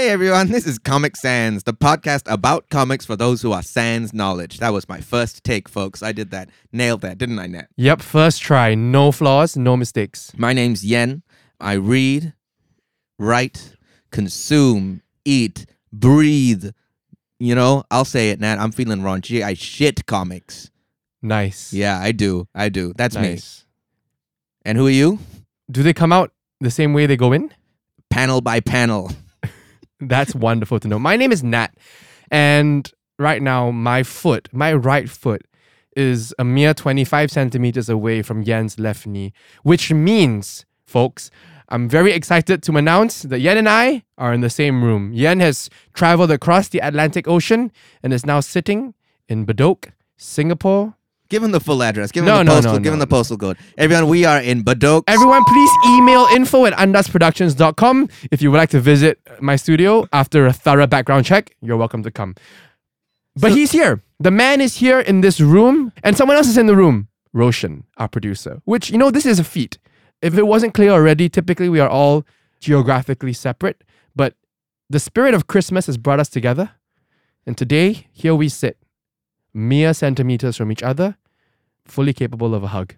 Hey everyone, this is Comic Sans, the podcast about comics for those who are sans knowledge. That was my first take, folks. I did that. Nailed that, didn't I, Nat? Yep, first try. No flaws, no mistakes. My name's Yan. I read, write, consume, eat, breathe. You know, I'll say it, Nat. I'm feeling raunchy. I shit comics. Nice. Yeah, I do. I do. That's me. And who are you? Do they come out the same way they go in? Panel by panel. That's wonderful to know. My name is Nat, and right now my foot, my right foot, is a mere 25 centimeters away from Yan's left knee, which means, folks, I'm very excited to announce that Yan and I are in the same room. Yan has traveled across the Atlantic Ocean and is now sitting in Bedok, Singapore. Give him the full address. Give him No, the no, postal. no, Give him the postal code. Everyone, we are in Bedok. Everyone, please email info at andasproductions.com if you would like to visit my studio after a thorough background check. You're welcome to come. But So- he's here. The man is here in this room, and someone else is in the room. Roshan, our producer. Which, you know, this is a feat. If it wasn't clear already, typically we are all geographically separate, but the spirit of Christmas has brought us together. And today, here we sit, mere centimeters from each other, fully capable of a hug.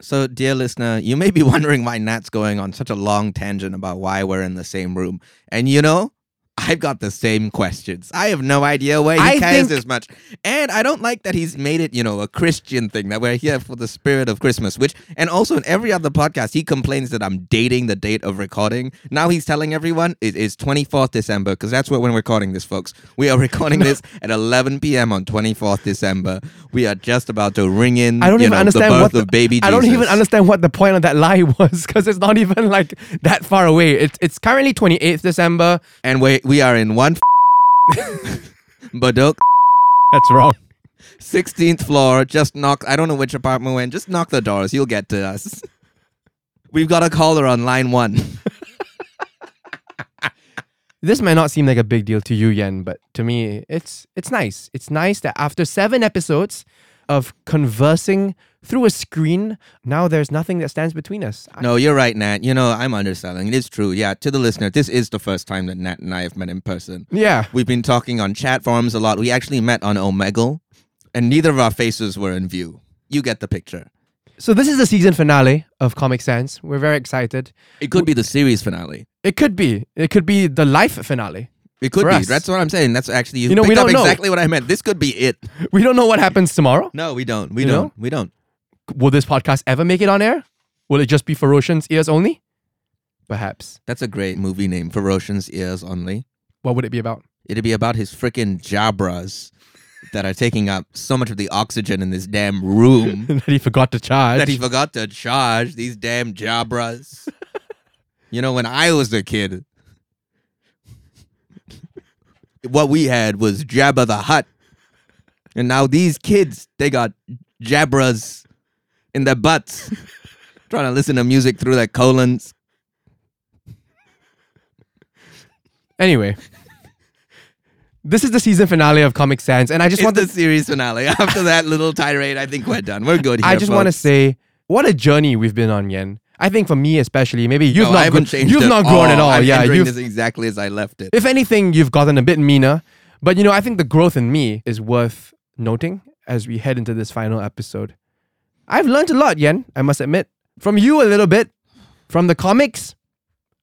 So, dear listener, you may be wondering why Nat's going on such a long tangent about why we're in the same room. And you know, I've got the same questions. I have no idea why he I cares think- this much. And I don't like that he's made it, you know, a Christian thing, that we're here for the spirit of Christmas, which, and also in every other podcast, he complains that I'm dating the date of recording. Now he's telling everyone it is 24th December, because that's what when we're recording this, folks. We are recording this at 11 p.m. on 24th December. We are just about to ring in I don't you even know, understand the birth what the, of baby I don't even understand what the point of that lie was because it's not even like that far away. It's it's currently 28th December. and we we are in one Bedok, That's wrong. 16th floor. Just knock. I don't know which apartment we're in. Just knock the doors. You'll get to us. We've got a caller on line one. This might not seem like a big deal to you, Yan, but to me, it's it's nice. It's nice that after seven episodes of conversing through a screen, now there's nothing that stands between us. I- No, you're right, Nat. You know, I'm underselling. It is true. Yeah, to the listener, this is the first time that Nat and I have met in person. Yeah. We've been talking on chat forums a lot. We actually met on Omegle, and neither of our faces were in view. You get the picture. So this is the season finale of Comic Sans. We're very excited. It could be the series finale. It could be. It could be the life finale. It could For be. us. That's what I'm saying. That's actually you, You know, we picked up don't know. exactly what I meant. This could be it. We don't know what happens tomorrow. No, we don't. We You don't. know? We don't. Will this podcast ever make it on air? Will it just be for Roshan's ears only? Perhaps. That's a great movie name Roshan's ears only. What would it be about? It'd be about his freaking jabras that are taking up so much of the oxygen in this damn room that he forgot to charge. that he forgot to charge these damn jabras. you know, when I was a kid, what we had was Jabba the Hutt, And now these kids, they got jabras in their butts, trying to listen to music through their colons. Anyway, this is the season finale of Comic Sans, and I just It's want the series finale. After that little tirade, I think we're done. We're good here. I just want to say what a journey we've been on, Yan. I think for me especially, maybe you've No, not gro- you've not grown at all. I'm yeah, you've. this exactly as I left it. If anything, you've gotten a bit meaner. But you know, I think the growth in me is worth noting as we head into this final episode. I've learned a lot, Yan. I must admit, From you, a little bit. From the comics,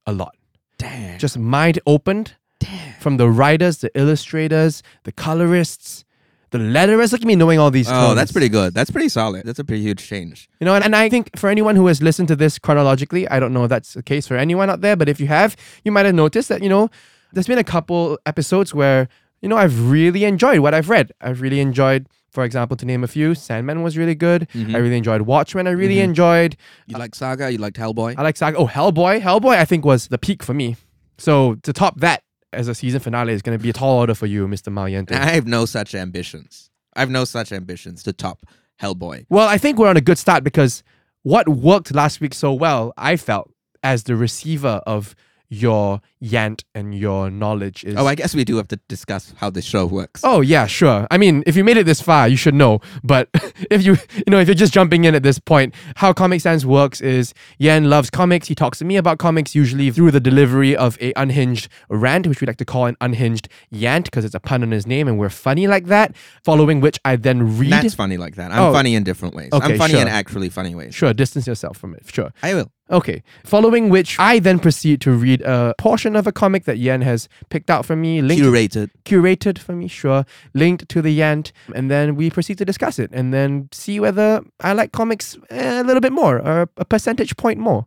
a lot. Damn. Just mind opened. Damn. From the writers, the illustrators, the colorists, the letterers. Look at me knowing all these Oh, terms. that's pretty good. That's pretty solid. That's a pretty huge change. You know, and, and I think for anyone who has listened to this chronologically, I don't know if that's the case for anyone out there, but if you have, you might have noticed that, you know, there's been a couple episodes where, you know, I've really enjoyed what I've read. I've really enjoyed, for example, to name a few, Sandman was really good. Mm-hmm. I really enjoyed Watchmen. I really mm-hmm. enjoyed. You like Saga? You liked Hellboy? I like Saga. Oh, Hellboy. Hellboy, I think, was the peak for me. So to top that as a season finale is going to be a tall order for you, Mr. Myle Yan Tay. I have no such ambitions. I have no such ambitions to top Hellboy. Well, I think we're on a good start because what worked last week so well, I felt, as the receiver of your yant and your knowledge is. Oh, I guess we do have to discuss how this show works. Oh yeah, sure. I mean, if you made it this far, you should know. But if you, you know, if you're just jumping in at this point, how Comic Sans works is Yan loves comics. He talks to me about comics usually through the delivery of a unhinged rant, which we like to call an unhinged yant because it's a pun on his name, and we're funny like that. Following which I then read. That's funny like that. I'm Oh. funny in different ways. Okay, I'm funny in sure. actually funny ways. Sure, distance yourself from it. Sure. I will. Okay. Following which, I then proceed to read a portion of a comic that Yan has picked out for me, linked, Curated. curated for me, sure, linked to the Yant, and then we proceed to discuss it and then see whether I like comics eh, a little bit more or a percentage point more.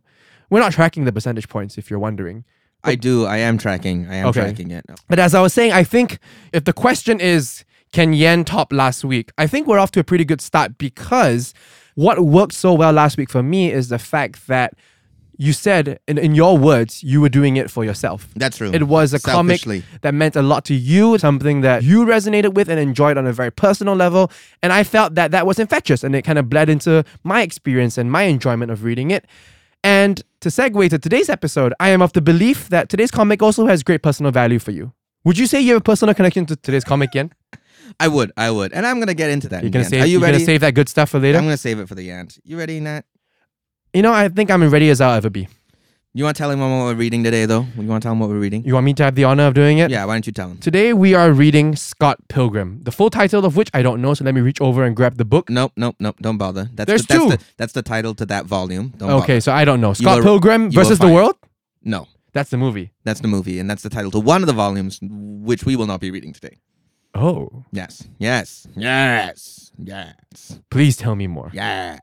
We're not tracking the percentage points if you're wondering. I do. I am tracking. I am Okay. tracking it. But as I was saying, I think if the question is, can Yan top last week? I think we're off to a pretty good start because what worked so well last week for me is the fact that you said, in, in your words, you were doing it for yourself. That's true. It was a comic that meant a lot to you, something that you resonated with and enjoyed on a very personal level. And I felt that that was infectious and it kind of bled into my experience and my enjoyment of reading it. And to segue to today's episode, I am of the belief that today's comic also has great personal value for you. Would you say you have a personal connection to today's comic, Yan? I would. I would. And I'm gonna get into that. You're gonna save. Are you you're ready? gonna save that good stuff for later. I'm gonna save it for the end. You ready, Nat? You know, I think I'm as ready as I'll ever be. You want to tell him what we're reading today, though? You want to tell him what we're reading? You want me to have the honor of doing it? Yeah. Why don't you tell him? Today we are reading Scott Pilgrim, the full title of which I don't know. So let me reach over and grab the book. Nope. Nope. Nope. Don't bother. That's There's the, that's two. The, that's the title to that volume. Don't Okay, bother. so I don't know. Scott are- Pilgrim versus the world. No. That's the movie. That's the movie, and that's the title to one of the volumes, which we will not be reading today. Oh, Yes. Yes. Yes. Yes. please tell me more. Yes.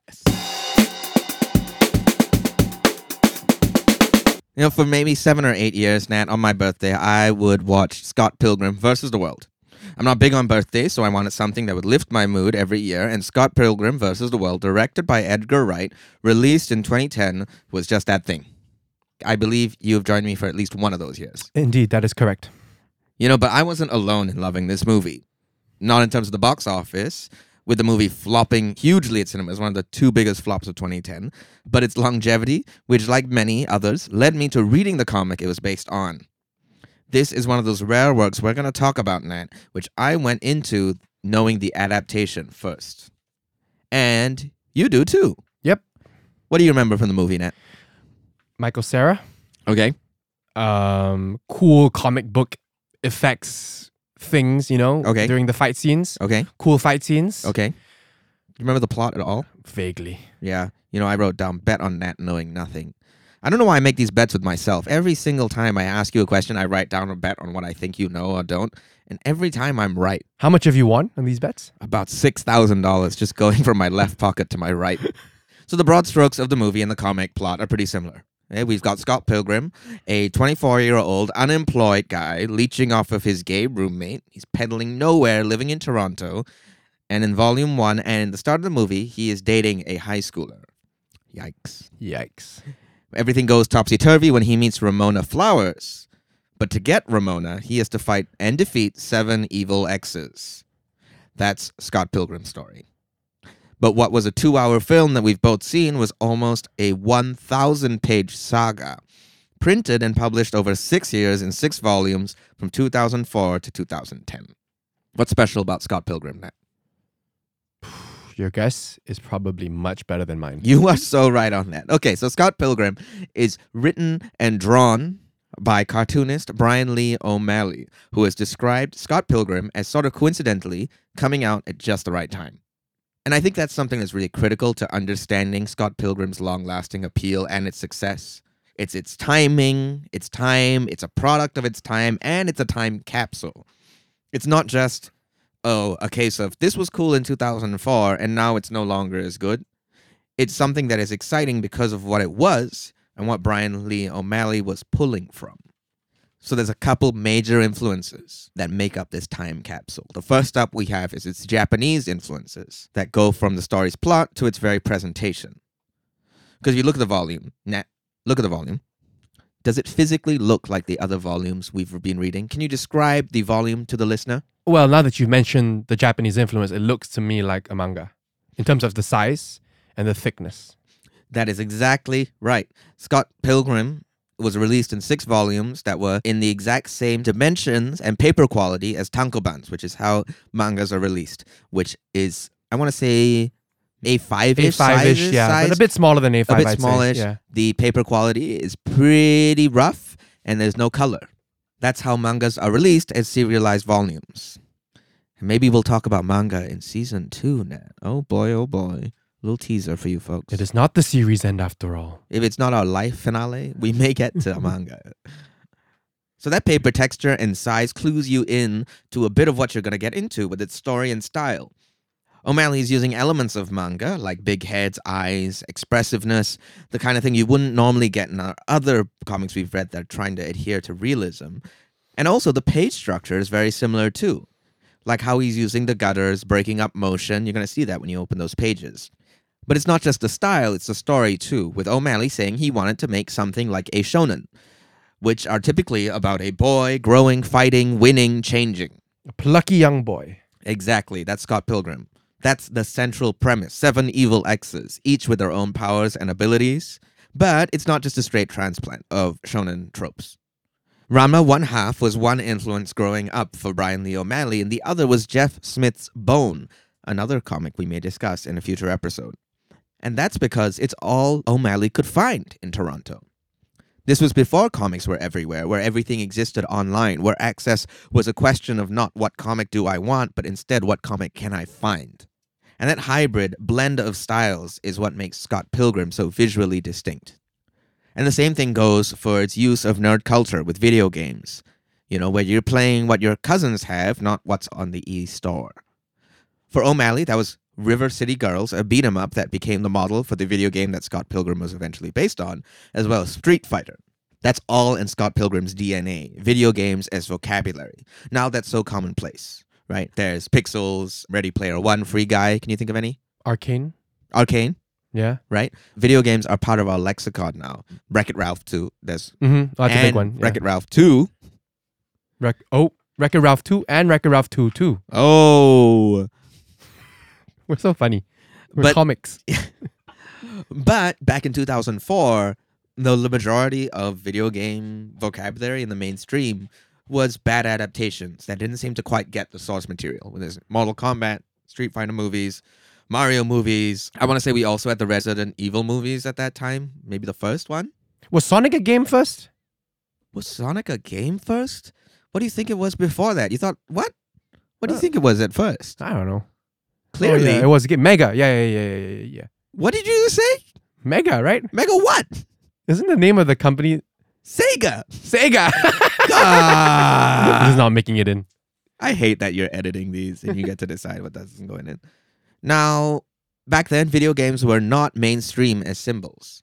You know, for maybe seven or eight years, Nat, on my birthday, I would watch Scott Pilgrim versus the World. I'm not big on birthdays, so I wanted something that would lift my mood every year, and Scott Pilgrim versus the World, directed by Edgar Wright, released in 2010, was just that thing. I believe you have joined me for at least one of those years. Indeed, that is correct. You know, but I wasn't alone in loving this movie. Not in terms of the box office, with the movie flopping hugely at cinemas, one of the two biggest flops of 2010, but its longevity, which, like many others, led me to reading the comic it was based on. This is one of those rare works we're going to talk about, Nat, which I went into knowing the adaptation first. And you do too. Yep. What do you remember from the movie, Nat? Michael Cera. Okay. Um, cool comic book effects things, you know, Okay. during the fight scenes. Okay. Cool fight scenes. Okay. Do you remember the plot at all? Vaguely. Yeah. You know, I wrote down bet on that knowing nothing. I don't know why I make these bets with myself. Every single time I ask you a question, I write down a bet on what I think you know or don't. And every time I'm right. How much have you won on these bets? About $6,000 just going from my left pocket to my right. So the broad strokes of the movie and the comic plot are pretty similar. We've got Scott Pilgrim, a 24 year old unemployed guy leeching off of his gay roommate. He's peddling nowhere, living in Toronto. And in volume one and in the start of the movie, he is dating a high schooler. Yikes. Yikes. Everything goes topsy turvy when he meets Ramona Flowers. But to get Ramona, he has to fight and defeat seven evil exes. That's Scott Pilgrim's story. But what was a two hour film that we've both seen was almost a 1,000 page saga, printed and published over six years in six volumes from 2004 to 2010. What's special about Scott Pilgrim, Nat? Your guess is probably much better than mine. You are so right on that. Okay, so Scott Pilgrim is written and drawn by cartoonist Bryan Lee O'Malley, who has described Scott Pilgrim as sort of coincidentally coming out at just the right time. And I think that's something that's really critical to understanding Scott Pilgrim's long lasting appeal and its success. It's its timing, its time, it's a product of its time, and it's a time capsule. It's not just, oh, a case of this was cool in 2004 and now it's no longer as good. It's something that is exciting because of what it was and what Bryan Lee O'Malley was pulling from. So there's a couple major influences that make up this time capsule. The first up we have is its Japanese influences that go from the story's plot to its very presentation. Because if you look at the volume, Nat, look at the volume. Does it physically look like the other volumes we've been reading? Can you describe the volume to the listener? Well, now that you've mentioned the Japanese influence, it looks to me like a manga in terms of the size and the thickness. That is exactly right. Scott Pilgrim was released in six volumes that were in the exact same dimensions and paper quality as tankobons, which is how mangas are released, which is, I want to say, A5 ish. A5 ish, yeah, but a bit smaller than A5. a bit I'd say, smallish. Yeah. The paper quality is pretty rough and there's no color. That's how mangas are released as serialized volumes. And maybe we'll talk about manga in season two, Nat. Oh boy, oh boy. Little teaser for you folks. It is not the series end after all. If it's not our life finale, we may get to a manga. So that paper texture and size clues you in to a bit of what you're going to get into with its story and style. O'Malley is using elements of manga like big heads, eyes, expressiveness, the kind of thing you wouldn't normally get in our other comics we've read that are trying to adhere to realism. And also the page structure is very similar too. Like how he's using the gutters, breaking up motion. You're going to see that when you open those pages. But it's not just the style, it's the story too, with O'Malley saying he wanted to make something like a shonen, which are typically about a boy growing, fighting, winning, changing. A plucky young boy. Exactly, that's Scott Pilgrim. That's the central premise. Seven evil exes, each with their own powers and abilities. But it's not just a straight transplant of shonen tropes. Ranma One Half was one influence growing up for Bryan Lee O'Malley, and the other was Jeff Smith's Bone, another comic we may discuss in a future episode. And that's because it's all O'Malley could find in Toronto. This was before comics were everywhere, where everything existed online, where access was a question of not what comic do I want, but instead what comic can I find. And that hybrid blend of styles is what makes Scott Pilgrim so visually distinct. And the same thing goes for its use of nerd culture with video games. You know, where you're playing what your cousins have, not what's on the e store. For O'Malley, that was River City Girls, a beat 'em up that became the model for the video game that Scott Pilgrim was eventually based on, as well as Street Fighter. That's all in Scott Pilgrim's DNA, video games as vocabulary. Now that's so commonplace, right? There's Pixels, Ready Player One, Free Guy. Can you think of any? Arcane. Arcane, Yeah. right? Video games are part of our lexicon now. Wreck It Ralph 2. There's Mm-hmm. Oh, that's a big one. Yeah. Wreck It Ralph 2. Wreck- oh, Wreck-It Ralph 2 and Wreck-It Ralph 2 too. Oh. We're so funny. We're But- comics. But back in 2004, the majority of video game vocabulary in the mainstream was bad adaptations that didn't seem to quite get the source material. When there's Mortal Kombat, Street Fighter movies, Mario movies. I want to say we also had the Resident Evil movies at that time. Maybe the first one. Was Sonic a game first? Was Sonic a game first? What do you think it was before that? You thought what? What do you Uh, think it was at first? I don't know. Clearly, Oh, yeah, it was a. Mega. Yeah, yeah, yeah, yeah, yeah, yeah. what did you say? Mega, right? Mega what? Isn't the name of the company Sega. Sega? Ah. this is not making it in. I hate that you're editing these and you get to decide what doesn't go in. Now, back then, video games were not mainstream as symbols.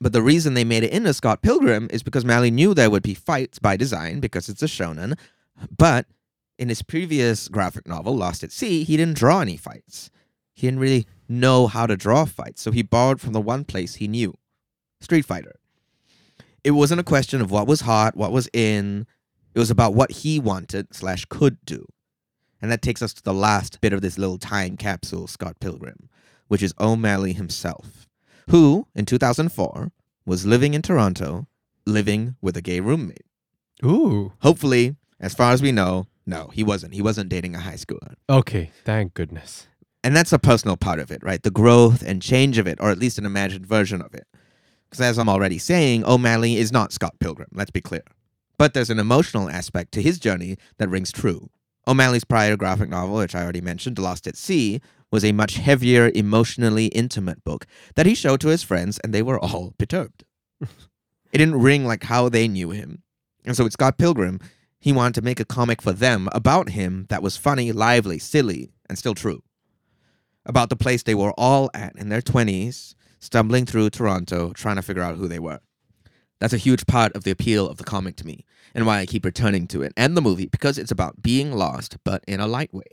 But the reason they made it into Scott Pilgrim is because Malley knew there would be fights by design because it's a shonen. But in his previous graphic novel, Lost at Sea, he didn't draw any fights. He didn't really know how to draw fights, so he borrowed from the one place he knew Street Fighter. It wasn't a question of what was hot, what was in, it was about what he wanted slash could do. And that takes us to the last bit of this little time capsule, Scott Pilgrim, which is O'Malley himself, who, in 2004, was living in Toronto, living with a gay roommate. Ooh. Hopefully, as far as we know, no, he wasn't. He wasn't dating a high schooler. Okay. Thank goodness. And that's a personal part of it, right? The growth and change of it, or at least an imagined version of it. Because as I'm already saying, O'Malley is not Scott Pilgrim, let's be clear. But there's an emotional aspect to his journey that rings true. O'Malley's prior graphic novel, which I already mentioned, Lost at Sea, was a much heavier, emotionally intimate book that he showed to his friends, and they were all perturbed. it didn't ring like how they knew him. And so with Scott Pilgrim, he wanted to make a comic for them about him that was funny, lively, silly, and still true. About the place they were all at in their 20s, stumbling through Toronto, trying to figure out who they were. That's a huge part of the appeal of the comic to me, and why I keep returning to it and the movie, because it's about being lost, but in a light way.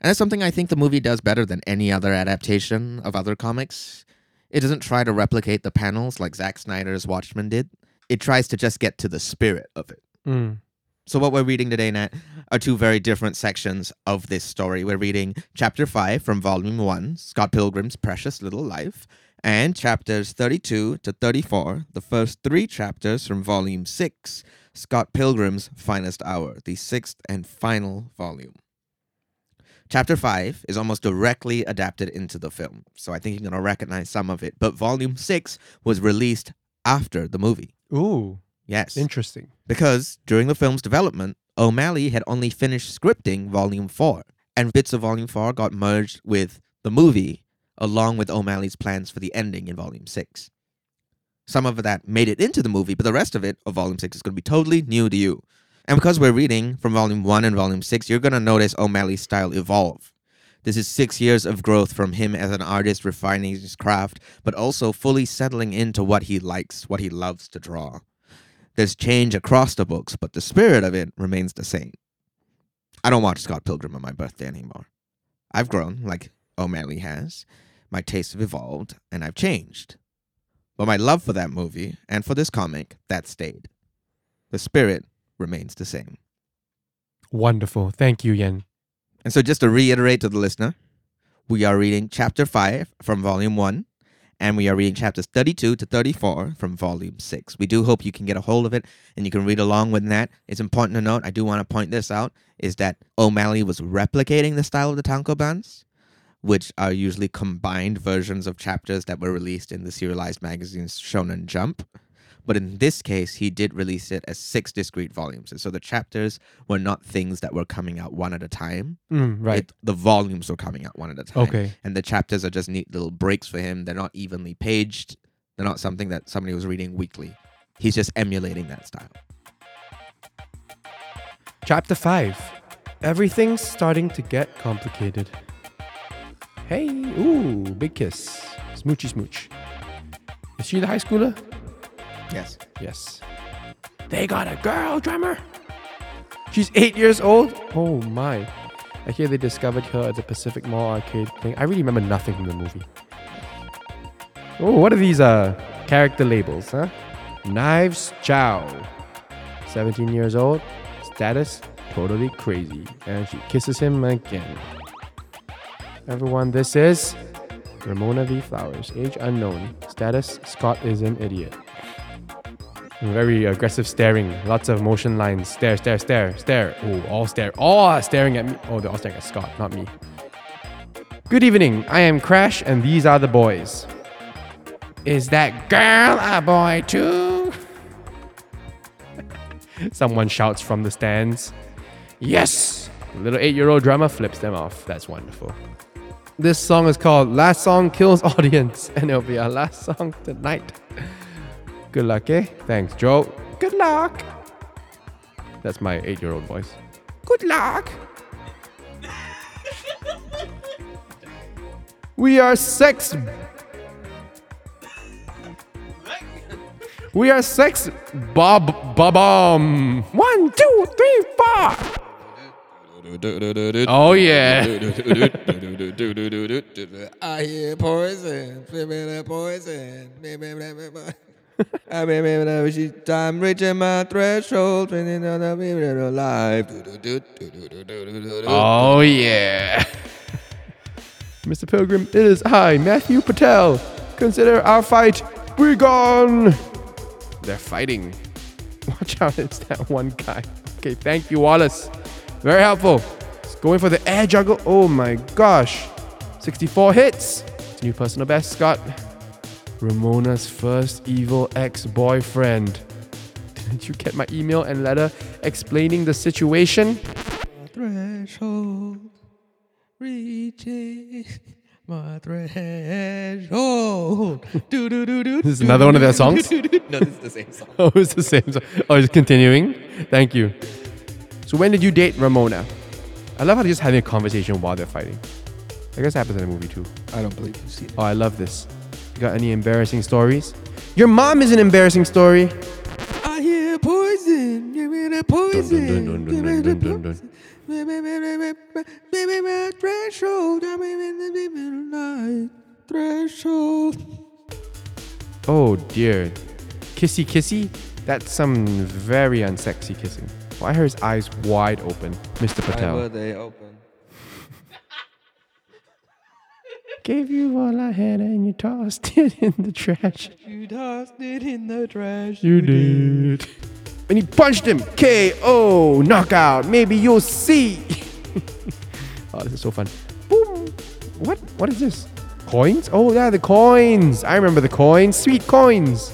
And that's something I think the movie does better than any other adaptation of other comics. It doesn't try to replicate the panels like Zack Snyder's Watchmen did. It tries to just get to the spirit of it. Mm. So what we're reading today, Nat, are two very different sections of this story. We're reading chapter five from volume one, Scott Pilgrim's Precious Little Life, and chapters 32 to 34, the first three chapters from volume six, Scott Pilgrim's Finest Hour, the sixth and final volume. Chapter 5 is almost directly adapted into the film, so I think you're going to recognize some of it. But Volume 6 was released after the movie. Ooh, Yes. interesting. Because during the film's development, O'Malley had only finished scripting Volume 4, and bits of Volume 4 got merged with the movie, along with O'Malley's plans for the ending in Volume 6. Some of that made it into the movie, but the rest of it, of Volume 6, is going to be totally new to you. And because we're reading from Volume 1 and Volume 6, you're going to notice O'Malley's style evolve. This is six years of growth from him as an artist refining his craft, but also fully settling into what he likes, what he loves to draw. There's change across the books, but the spirit of it remains the same. I don't watch Scott Pilgrim on my birthday anymore. I've grown, like O'Malley has. My tastes have evolved, and I've changed. But my love for that movie and for this comic, that stayed. The spirit remains the same. Wonderful. Thank you, Yan. And so, just to reiterate to the listener, we are reading chapter 5 from volume 1, and we are reading chapters 32 to 34 from volume 6. We do hope you can get a hold of it and you can read along with that. It's important to note, I do want to point this out, is that O'Malley was replicating the style of the tankobons, which are usually combined versions of chapters that were released in the serialized magazines Shonen Jump. But in this case, he did release it as six discrete volumes. And so the chapters were not things that were coming out one at a time. Mm, right. It- the volumes were coming out one at a time. Okay. And the chapters are just neat little breaks for him. They're not evenly paged. They're not something that somebody was reading weekly. He's just emulating that style. Chapter 5 Everything's starting to get complicated. Hey, ooh, big kiss. Smoochy smooch. Is she the high schooler? Yes. Yes. They got a girl drummer. She's eight years old. Oh my. I hear they discovered her at the Pacific Mall arcade thing. I really remember nothing from the movie. Oh, what are these uh character labels, huh? Knives Chow. 17 years old. Status totally crazy. And she kisses him again. Everyone, this is Ramona V. Flowers. Age unknown. Status Scott is an idiot. Very aggressive staring. Lots of motion lines. Stare, stare, stare, stare. Oh, all stare. All are staring at me. Oh, they're all staring at Scott, not me. Good evening. I am Crash, and these are the boys. Is that girl a boy too? Someone shouts from the stands. Yes! The little eight year old drummer flips them off. That's wonderful. This song is called Last Song Kills Audience, and it'll be our last song tonight. Good luck, eh? Thanks, Joe. Good luck. That's my eight year old voice. Good luck. we are sex. We are sex bob bobom. One, two, three, four. Oh yeah. I hear poison, poison. I remember she time reaching my threshold, training on the mirror of life. Oh yeah. Mr. Pilgrim, it is I, Matthew Patel. Consider our fight begone. They're fighting. Watch out, it's that one guy. Okay, thank you, Wallace. Very helpful. It's going for the air juggle. Oh my gosh. 64 hits. It's new personal best, Scott. Ramona's first evil ex boyfriend. Didn't you get my email and letter explaining the situation? Threshold, reaching my threshold. do, do, do, do, This is another one of their songs? no, this is the same song. Oh, it's the same song. Oh, it's continuing. Thank you. So when did you date Ramona? I love how they're just having a conversation while they're fighting. I guess that happens in the movie too. I don't believe you see it. Oh, I love this. You got any embarrassing stories? Your mom is an embarrassing story. I hear poison. Give me the poison. dun, dun, Give me the poison. Baby, my threshold. I'm in the midnight threshold. Oh dear. Kissy kissy? That's some very unsexy kissing. Why are his eyes wide open, Mr. Why Patel? were they open? Gave you all I had and you tossed it in the trash. You tossed it in the trash. You did. And he punched him. KO. Knockout. Maybe you'll see. oh, this is so fun. Boom. What? What is this? Coins? Oh, yeah, the coins. I remember the coins. Sweet coins.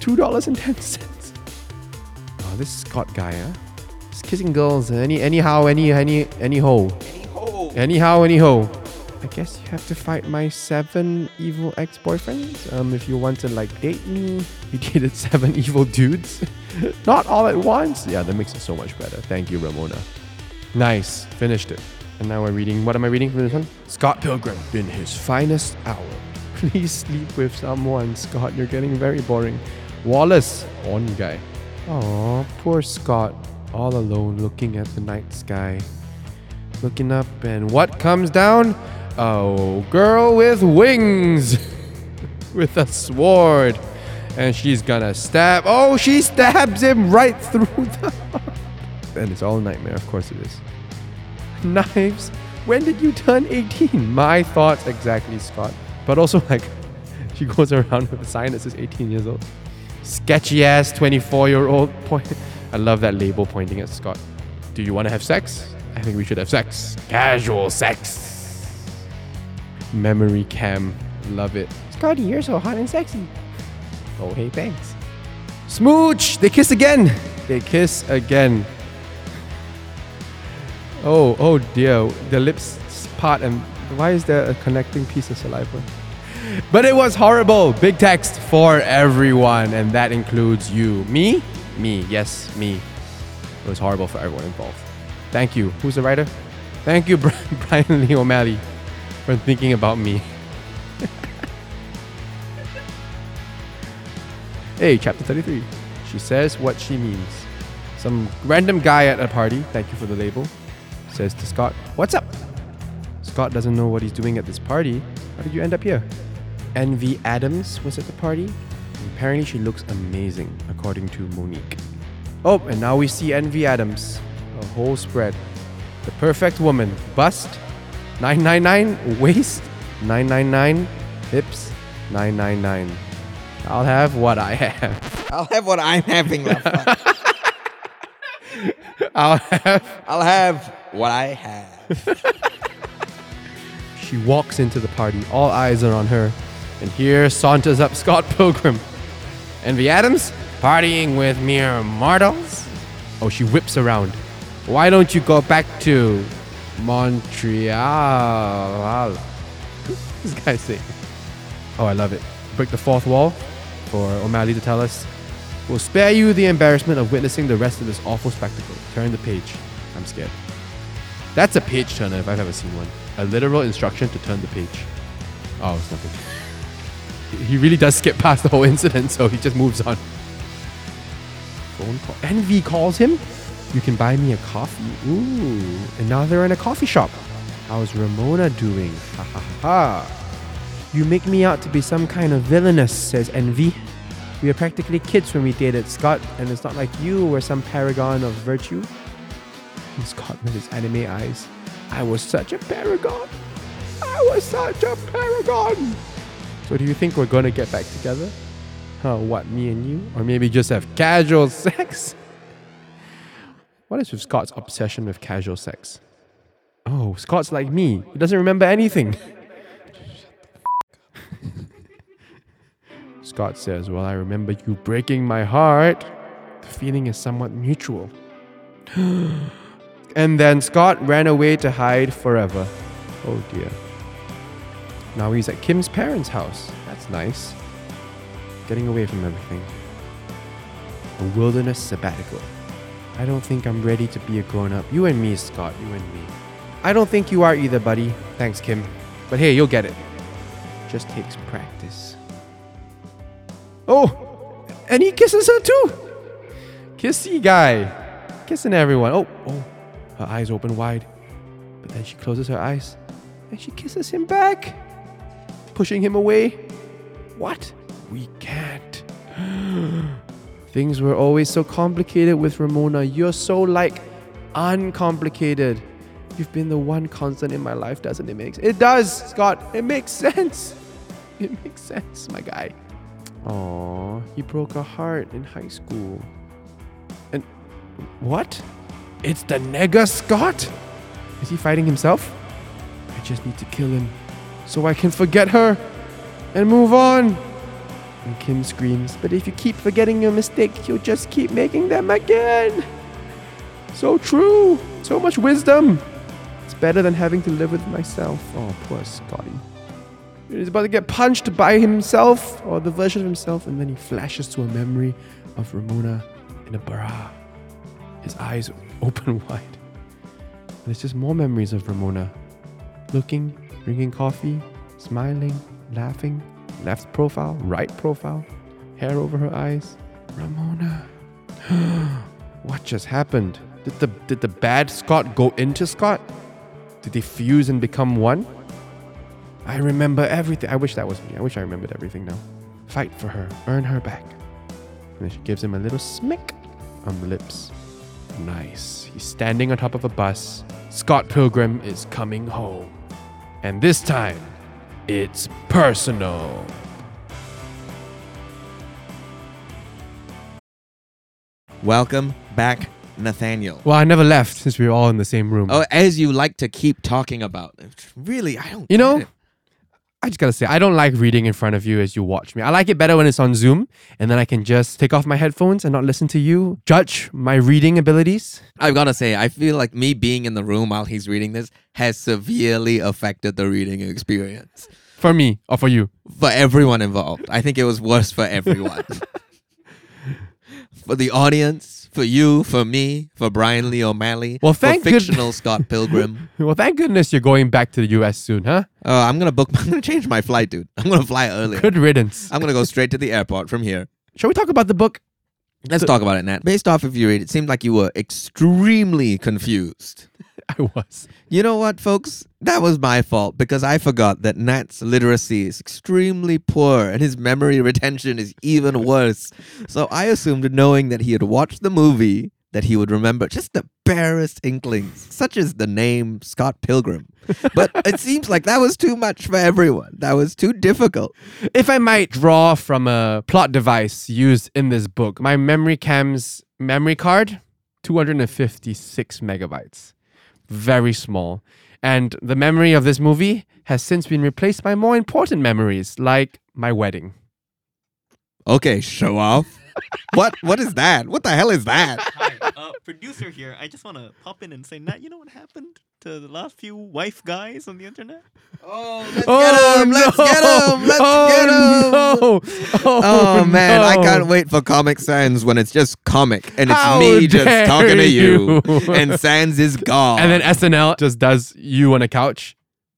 $2.10. Oh, this Scott guy, huh? He's kissing girls. Any, anyhow, any, any, any ho. Anyhow, anyhow. I guess you have to fight my seven evil ex-boyfriends. Um, if you want to like date me, you dated seven evil dudes, not all at once. Yeah, that makes it so much better. Thank you, Ramona. Nice, finished it. And now we're reading. What am I reading from this one? Scott Pilgrim in his finest hour. Please sleep with someone, Scott. You're getting very boring. Wallace, on guy. Aw, poor Scott, all alone, looking at the night sky looking up, and what comes down? Oh, girl with wings, with a sword, and she's gonna stab. Oh, she stabs him right through the. and it's all a nightmare. Of course it is. Knives. When did you turn 18? My thoughts exactly, Scott. But also like, she goes around with a sign that says 18 years old. Sketchy ass 24 year old point. I love that label pointing at Scott. Do you want to have sex? I think we should have sex. Casual sex. Memory cam. Love it. Scotty, you're so hot and sexy. Oh, hey, thanks. Smooch! They kiss again. They kiss again. Oh, oh dear. The lips part and why is there a connecting piece of saliva? But it was horrible. Big text for everyone, and that includes you. Me? Me. Yes, me. It was horrible for everyone involved. Thank you. Who's the writer? Thank you, Bryan Lee O'Malley, for thinking about me. hey, chapter 33. She says what she means. Some random guy at a party, thank you for the label, says to Scott, What's up? Scott doesn't know what he's doing at this party. How did you end up here? Envy Adams was at the party. and Apparently, she looks amazing, according to Monique. Oh, and now we see Envy Adams. A whole spread. The perfect woman. Bust, 999. Waist, 999. Hips, 999. I'll have what I have. I'll have what I'm having. Rafa. I'll have. I'll have what I have. She walks into the party. All eyes are on her. And here saunters up Scott Pilgrim. Envy Adams, partying with mere mortals. Oh, she whips around. Why don't you go back to Montreal? this guy saying. Oh, I love it. Break the fourth wall for O'Malley to tell us. We'll spare you the embarrassment of witnessing the rest of this awful spectacle. Turn the page. I'm scared. That's a page turner if I've ever seen one. A literal instruction to turn the page. Oh, it's nothing. He really does skip past the whole incident, so he just moves on. Phone call. Envy calls him. You can buy me a coffee. Ooh. And now they're in a coffee shop. How's Ramona doing? Ha ha ha. You make me out to be some kind of villainous, says Envy. We were practically kids when we dated Scott, and it's not like you were some paragon of virtue. And Scott with his anime eyes. I was such a paragon. I was such a paragon. So do you think we're gonna get back together? Huh, what, me and you? Or maybe just have casual sex? What is with Scott's obsession with casual sex? Oh, Scott's like me. He doesn't remember anything. Scott says, Well, I remember you breaking my heart. The feeling is somewhat mutual. and then Scott ran away to hide forever. Oh dear. Now he's at Kim's parents' house. That's nice. Getting away from everything. A wilderness sabbatical. I don't think I'm ready to be a grown up. You and me, Scott. You and me. I don't think you are either, buddy. Thanks, Kim. But hey, you'll get it. Just takes practice. Oh, and he kisses her too. Kissy guy. Kissing everyone. Oh, oh. Her eyes open wide. But then she closes her eyes and she kisses him back, pushing him away. What? We can't. Things were always so complicated with Ramona. You're so like uncomplicated. You've been the one constant in my life, doesn't it? Makes it does, Scott. It makes sense. It makes sense, my guy. Aw, he broke a heart in high school. And what? It's the Nega Scott? Is he fighting himself? I just need to kill him so I can forget her and move on. And Kim screams, But if you keep forgetting your mistakes, you'll just keep making them again. So true. So much wisdom. It's better than having to live with myself. Oh, poor Scotty. He's about to get punched by himself or the version of himself, and then he flashes to a memory of Ramona in a bra. His eyes open wide. And it's just more memories of Ramona. Looking, drinking coffee, smiling, laughing, left profile, right profile, hair over her eyes. Ramona. what just happened? Did the did the bad Scott go into Scott? Did they fuse and become one? I remember everything. I wish that was me. I wish I remembered everything now. Fight for her, earn her back. And then she gives him a little smick on the lips. Nice. He's standing on top of a bus. Scott Pilgrim is coming home. And this time, it's personal. Welcome back, Nathaniel. Well, I never left since we were all in the same room. Oh, as you like to keep talking about. Really, I don't. You know, it. I just gotta say, I don't like reading in front of you as you watch me. I like it better when it's on Zoom and then I can just take off my headphones and not listen to you judge my reading abilities. I've got to say, I feel like me being in the room while he's reading this has severely affected the reading experience For me or for you. for everyone involved. I think it was worse for everyone. for the audience, for you, for me, for Bryan Lee O'Malley, Well, for thank good- fictional Scott Pilgrim. Well, thank goodness you're going back to the US soon, huh? Oh, I'm gonna book. I'm gonna change my flight, dude. I'm gonna fly early. Good riddance. I'm gonna go straight to the airport from here. Shall we talk about the book? Let's talk about it, Nat. Based off of your read, it seemed like you were extremely confused. I was. You know what, folks? That was my fault because I forgot that Nat's literacy is extremely poor and his memory retention is even worse. So I assumed, knowing that he had watched the movie, that he would remember just the barest inklings, such as the name Scott Pilgrim. But it seems like that was too much for everyone. That was too difficult. If I might draw from a plot device used in this book, my memory cam's memory card, 256 megabytes. Very small. And the memory of this movie has since been replaced by more important memories, like my wedding. Okay, show off. what? What is that? What the hell is that? Hi, uh, producer here. I just want to pop in and say, Nat, you know what happened to the last few wife guys on the internet? Oh, let's get oh, him! Let's get him! Let's oh, get him! No. Oh, Oh, man, I can't wait for Comic Sans when it's just comic and it's How me just dare talking to you, you. and Sans is gone. And then SNL just does you on a couch.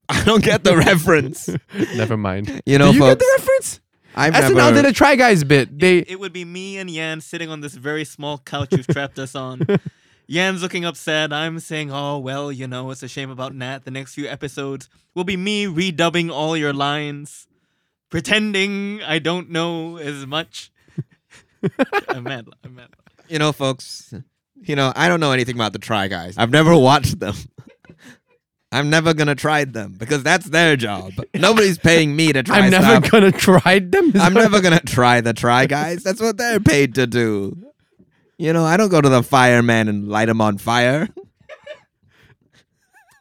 I don't get the reference. Never mind. You know, Do you get the reference? I've SNL never. did a Try Guys bit. They It would be me and Yan sitting on this very small couch you've trapped us on. Yan's looking upset. I'm saying, oh, well, you know, it's a shame about Nat. The next few episodes will be me redubbing all your lines, pretending I don't know as much. I'm mad. I'm mad. you know, folks. You know, I don't know anything about the Try Guys. I've never watched them. I'm never gonna try them because that's their job. Nobody's paying me to try I'm never stuff. gonna try them. Is I'm never gonna try the Try Guys. That's what they're paid to do. You know, I don't go to the fireman and light him on fire.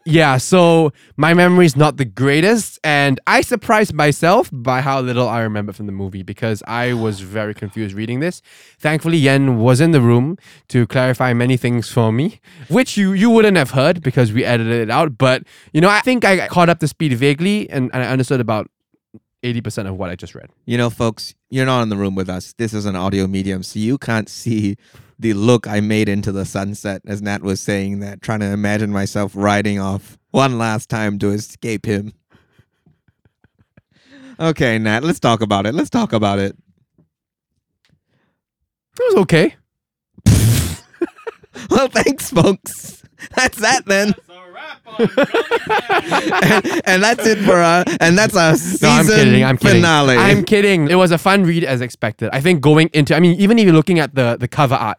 Yeah, so my memory is not the greatest, and I surprised myself by how little I remember from the movie because I was very confused reading this. Thankfully, Yan was in the room to clarify many things for me, which you you wouldn't have heard because we edited it out. But you know, I think I caught up to speed vaguely, and, and I understood about eighty percent of what I just read. You know, folks, you're not in the room with us. This is an audio medium, so you can't see the look I made into the sunset as Nat was saying that, trying to imagine myself riding off one last time to escape him. Okay, Nat, let's talk about it. Let's talk about it. It was okay. Well, thanks, folks. That's that then. and, and that's it for uh and that's our season No, I'm kidding. I'm kidding. finale. I'm kidding. It was a fun read as expected. I think going into, I mean, even if you're looking at the the cover art,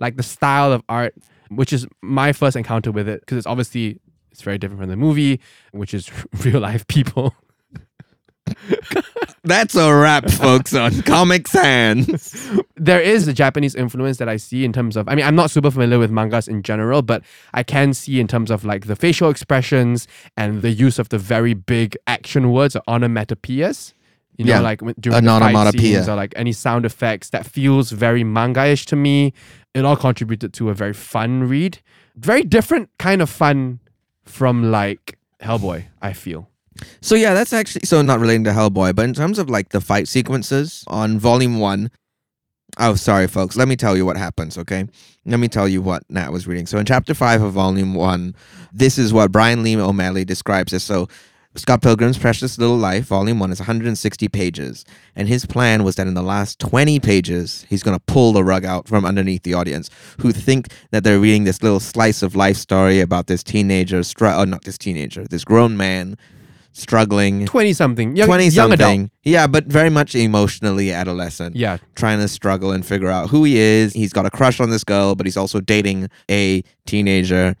like the style of art, which is my first encounter with it, because it's obviously it's very different from the movie, which is real life people. That's a wrap, folks, on Comic Sans. There is a Japanese influence that I see in terms of, I mean, I'm not super familiar with mangas in general, but I can see in terms of like the facial expressions and the use of the very big action words or onomatopoeias. You know, Yeah, like during an the fight scenes or like any sound effects that feels very manga-ish to me. It all contributed to a very fun read. Very different kind of fun from like Hellboy, I feel. So yeah, that's actually so not relating to Hellboy, but in terms of like the fight sequences on volume one. Oh, sorry, folks. Let me tell you what happens, okay? Let me tell you what Nat was reading. So in chapter five of volume one, this is what Bryan Lee O'Malley describes as so Scott Pilgrim's Precious Little Life, volume one, is 160 pages. And his plan was that in the last 20 pages, he's going to pull the rug out from underneath the audience who think that they're reading this little slice of life story about this teenager, str- oh, not this teenager, this grown man struggling. 20 something. Young, 20 young adult. something. Yeah, but very much emotionally adolescent. Yeah. Trying to struggle and figure out who he is. He's got a crush on this girl, but he's also dating a teenager.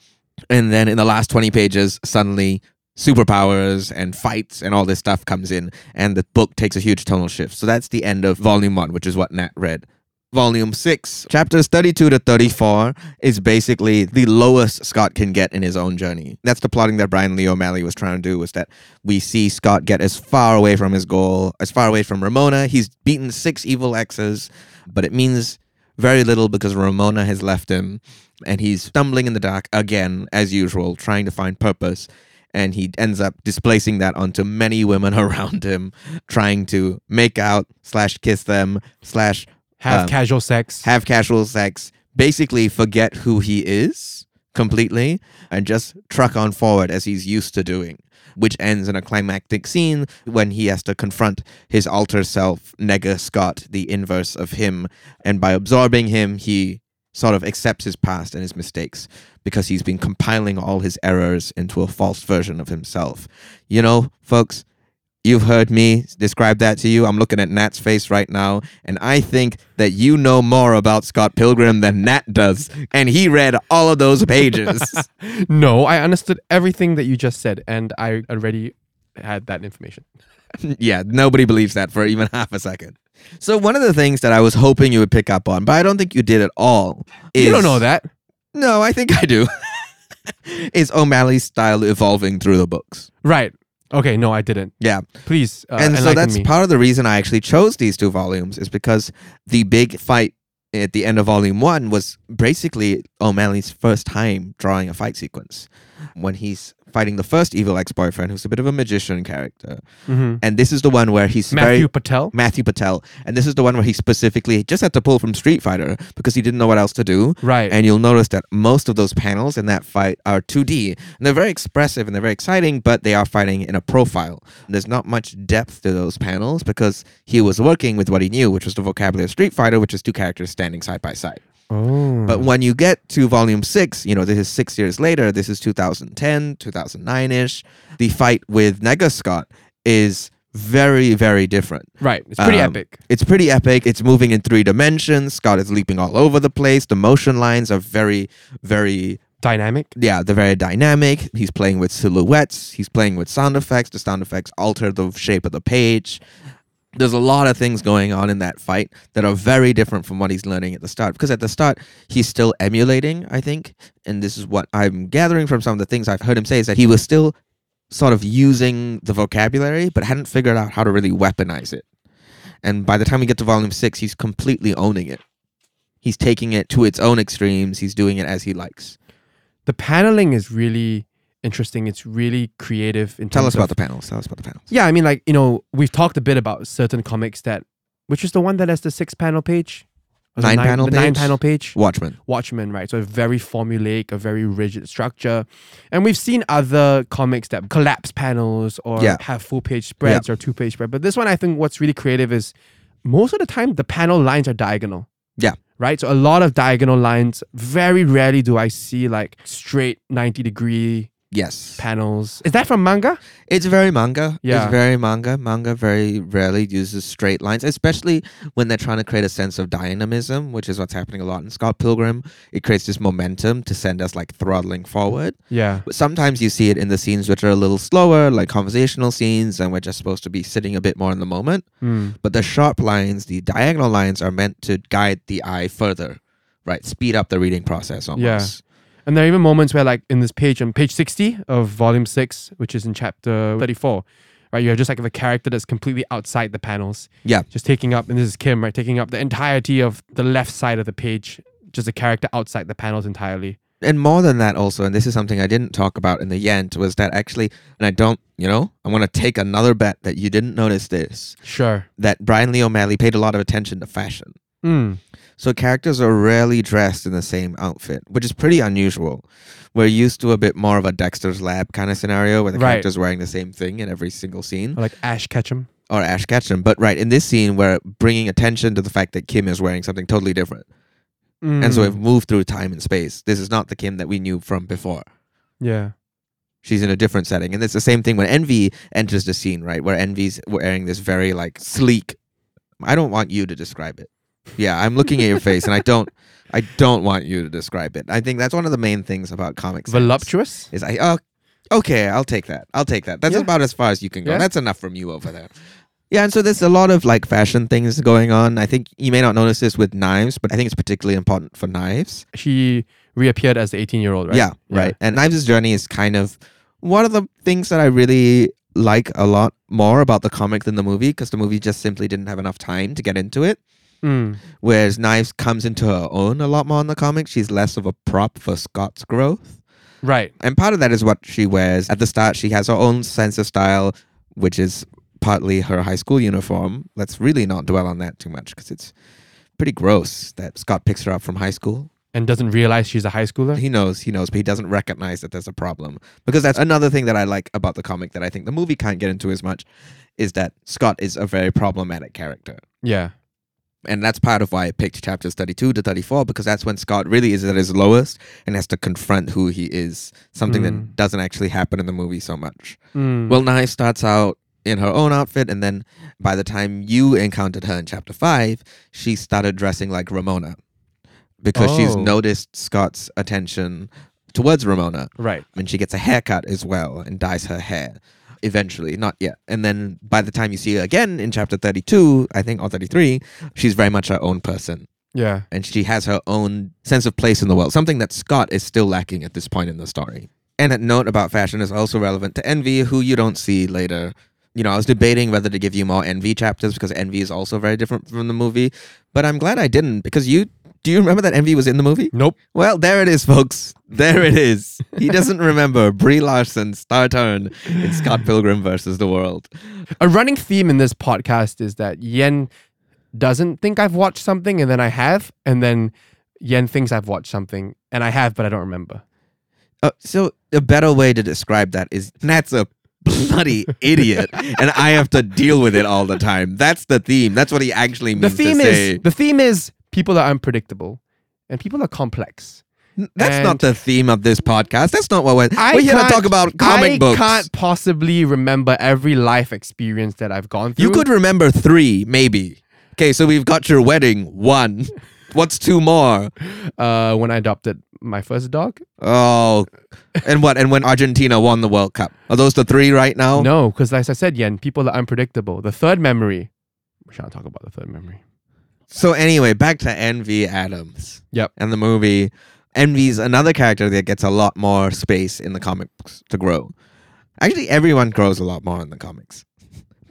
And then in the last 20 pages, suddenly superpowers and fights and all this stuff comes in, and the book takes a huge tonal shift. So that's the end of volume one, which is what Nat read. Volume 6, chapters 32 to 34, is basically the lowest Scott can get in his own journey. That's the plotting that Bryan Lee O'Malley was trying to do, was that we see Scott get as far away from his goal, as far away from Ramona. He's beaten six evil exes, but it means very little because Ramona has left him, and he's stumbling in the dark again, as usual, trying to find purpose. And he ends up displacing that onto many women around him, trying to make out slash kiss them slash Have Um, casual sex. have casual sex, basically forget who he is completely, and just truck on forward as he's used to doing. Which ends in a climactic scene when he has to confront his alter self, Nega Scott, the inverse of him. And by absorbing him, he sort of accepts his past and his mistakes because he's been compiling all his errors into a false version of himself. You know, folks, You've heard me describe that to you. I'm looking at Nat's face right now, and I think that you know more about Scott Pilgrim than Nat does. And he read all of those pages. No, I understood everything that you just said, and I already had that information. yeah, nobody believes that for even half a second. So, one of the things that I was hoping you would pick up on, but I don't think you did at all, is. You don't know that. No, I think I do. is O'Malley's style evolving through the books. Right. Okay, no, I didn't. Yeah. Please uh, and so that's me. part of the reason I actually chose these two volumes is because the big fight at the end of volume one was basically O'Malley's first time drawing a fight sequence when he's fighting the first evil ex-boyfriend who's a bit of a magician character Mhm. and this is the one where he's Matthew very Patel. Matthew Patel and this is the one where he specifically just had to pull from Street Fighter because he didn't know what else to do Right. and you'll notice that most of those panels in that fight are 2D. And they're very expressive and they're very exciting, but they are fighting in a profile. There's not much depth to those panels because he was working with what he knew, which was the vocabulary of Street Fighter, which is two characters standing side by side. Oh. But when you get to volume six, you know, this is six years later, this is 2010, 2009 ish. The fight with Nega Scott is very, very different. right. It's pretty Um, epic. It's pretty epic. It's moving in three dimensions. Scott is leaping all over the place. The motion lines are very, very Dynamic. yeah, they're very dynamic. He's playing with silhouettes. He's playing with sound effects. The sound effects alter the shape of the page. There's a lot of things going on in that fight that are very different from what he's learning at the start. Because at the start, he's still emulating, I think. And this is what I'm gathering from some of the things I've heard him say is that he was still sort of using the vocabulary, but hadn't figured out how to really weaponize it. And by the time we get to volume six, he's completely owning it. He's taking it to its own extremes. He's doing it as he likes. The paneling is really interesting. It's really creative. In Tell us about of- the panels. Tell us about the panels. Yeah, I mean, like you know, we've talked a bit about certain comics that, which is the one that has the six panel page, the Nine panel the nine page? panel page. Watchmen. Watchmen, right? So a very formulaic, a very rigid structure. And we've seen other comics that collapse panels or Yeah. have full page spreads or two page spread. But this one, I think what's really creative is most of the time the panel lines are diagonal. Yeah. Right? So a lot of diagonal lines. Very rarely do I see like straight 90 degree Yes. panels. Is that from manga? It's very manga. Yeah. It's very manga. Manga very rarely uses straight lines, especially when they're trying to create a sense of dynamism, which is what's happening a lot in Scott Pilgrim. It creates this momentum to send us like throttling forward. Yeah. But sometimes you see it in the scenes which are a little slower, like conversational scenes, and we're just supposed to be sitting a bit more in the moment. Hmm. But the sharp lines, the diagonal lines, are meant to guide the eye further, right? Speed up the reading process almost. And there are even moments where, like in this page, on page 60 of volume 6, which is in chapter 34, right, you have just like a character that's completely outside the panels, Yeah. just taking up, and this is Kim, right, taking up the entirety of the left side of the page, just a character outside the panels entirely. and more than that also and this is something i didn't talk about in the yant was that actually and i don't you know i want to take another bet that you didn't notice this Sure. that bryan lee o'malley paid a lot of attention to fashion Mm. So characters are rarely dressed in the same outfit which is pretty unusual we're used to a bit more of a dexter's lab kind of scenario where the Right. character's wearing the same thing in every single scene Or like Ash Ketchum. or ash ketchum but right in this scene we're bringing attention to the fact that kim is wearing something totally different and so Mm. we've moved through time and space this is not the kim that we knew from before Yeah. she's in a different setting. And it's the same thing when Envy enters the scene, right? Where Envy's wearing this very like sleek. I don't want you to describe it. Yeah, I'm looking at your face, and I don't, I don't want you to describe it. I think that's one of the main things about comics. Voluptuous? is I oh, okay, I'll take that. I'll take that. That's Yeah. about as far as you can go. Yeah. That's enough from you over there. Yeah, and so there's a lot of like fashion things going on. I think you may not notice this with knives, but I think it's particularly important for knives. She reappeared as the 18 year old, right? Yeah, right. And Knives' journey is kind of one of the things that I really like a lot more about the comic than the movie because the movie just simply didn't have enough time to get into it. Mm. Whereas Knives comes into her own a lot more in the comic. She's less of a prop for Scott's growth. Right. And part of that is what she wears. At the start, she has her own sense of style, which is partly her high school uniform. Let's really not dwell on that too much because it's pretty gross that Scott picks her up from high school. And doesn't realize she's a high schooler? He knows, he knows, but he doesn't recognize that there's a problem. Because that's another thing that I like about the comic that I think the movie can't get into as much is that Scott is a very problematic character. Yeah. And that's part of why I picked chapters 32 to 34 because that's when Scott really is at his lowest and has to confront who he is, something Mm. that doesn't actually happen in the movie so much. Mm. Well, Knife starts out in her own outfit, and then by the time you encountered her in chapter 5, she started dressing like Ramona because she's Oh. noticed Scott's attention towards Ramona right. and she gets a haircut as well and dyes her hair eventually not yet. And then by the time you see her again in chapter 32 i think or 33 she's very much her own person. Yeah. and she has her own sense of place in the world something that scott is still lacking at this point in the story. And a note about fashion is also relevant to envy who you don't see later. You know i was debating whether to give you more envy chapters because envy is also very different from the movie but i'm glad i didn't because you do you remember that envy was in the movie Nope. well, there it is, folks. There it is. He doesn't remember Brie Larson's star turn in Scott Pilgrim versus the World. A running theme in this podcast is that Yan doesn't think I've watched something and then I have, and then Yan thinks I've watched something and I have, but I don't remember. Uh, so a better way to describe that is Nat's a bloody idiot, and I have to deal with it all the time. That's the theme. That's what he actually means. The theme is the theme is people are unpredictable and people are complex. That's and- not the theme of this podcast. That's not what we're. I we're here to talk about comic I books. I can't possibly remember every life experience that I've gone through. You could remember three, maybe. Okay, so we've got your wedding. One. What's two more? uh, when I adopted my first dog. Oh, and what? And when Argentina won the World Cup? Are those the three right now? No, because as I said, Yan, people are unpredictable. The third memory We're Shan't talk about the third memory. So anyway, back to Envy Adams. Yep. And the movie. Envy's another character that gets a lot more space in the comics to grow. Actually, everyone grows a lot more in the comics.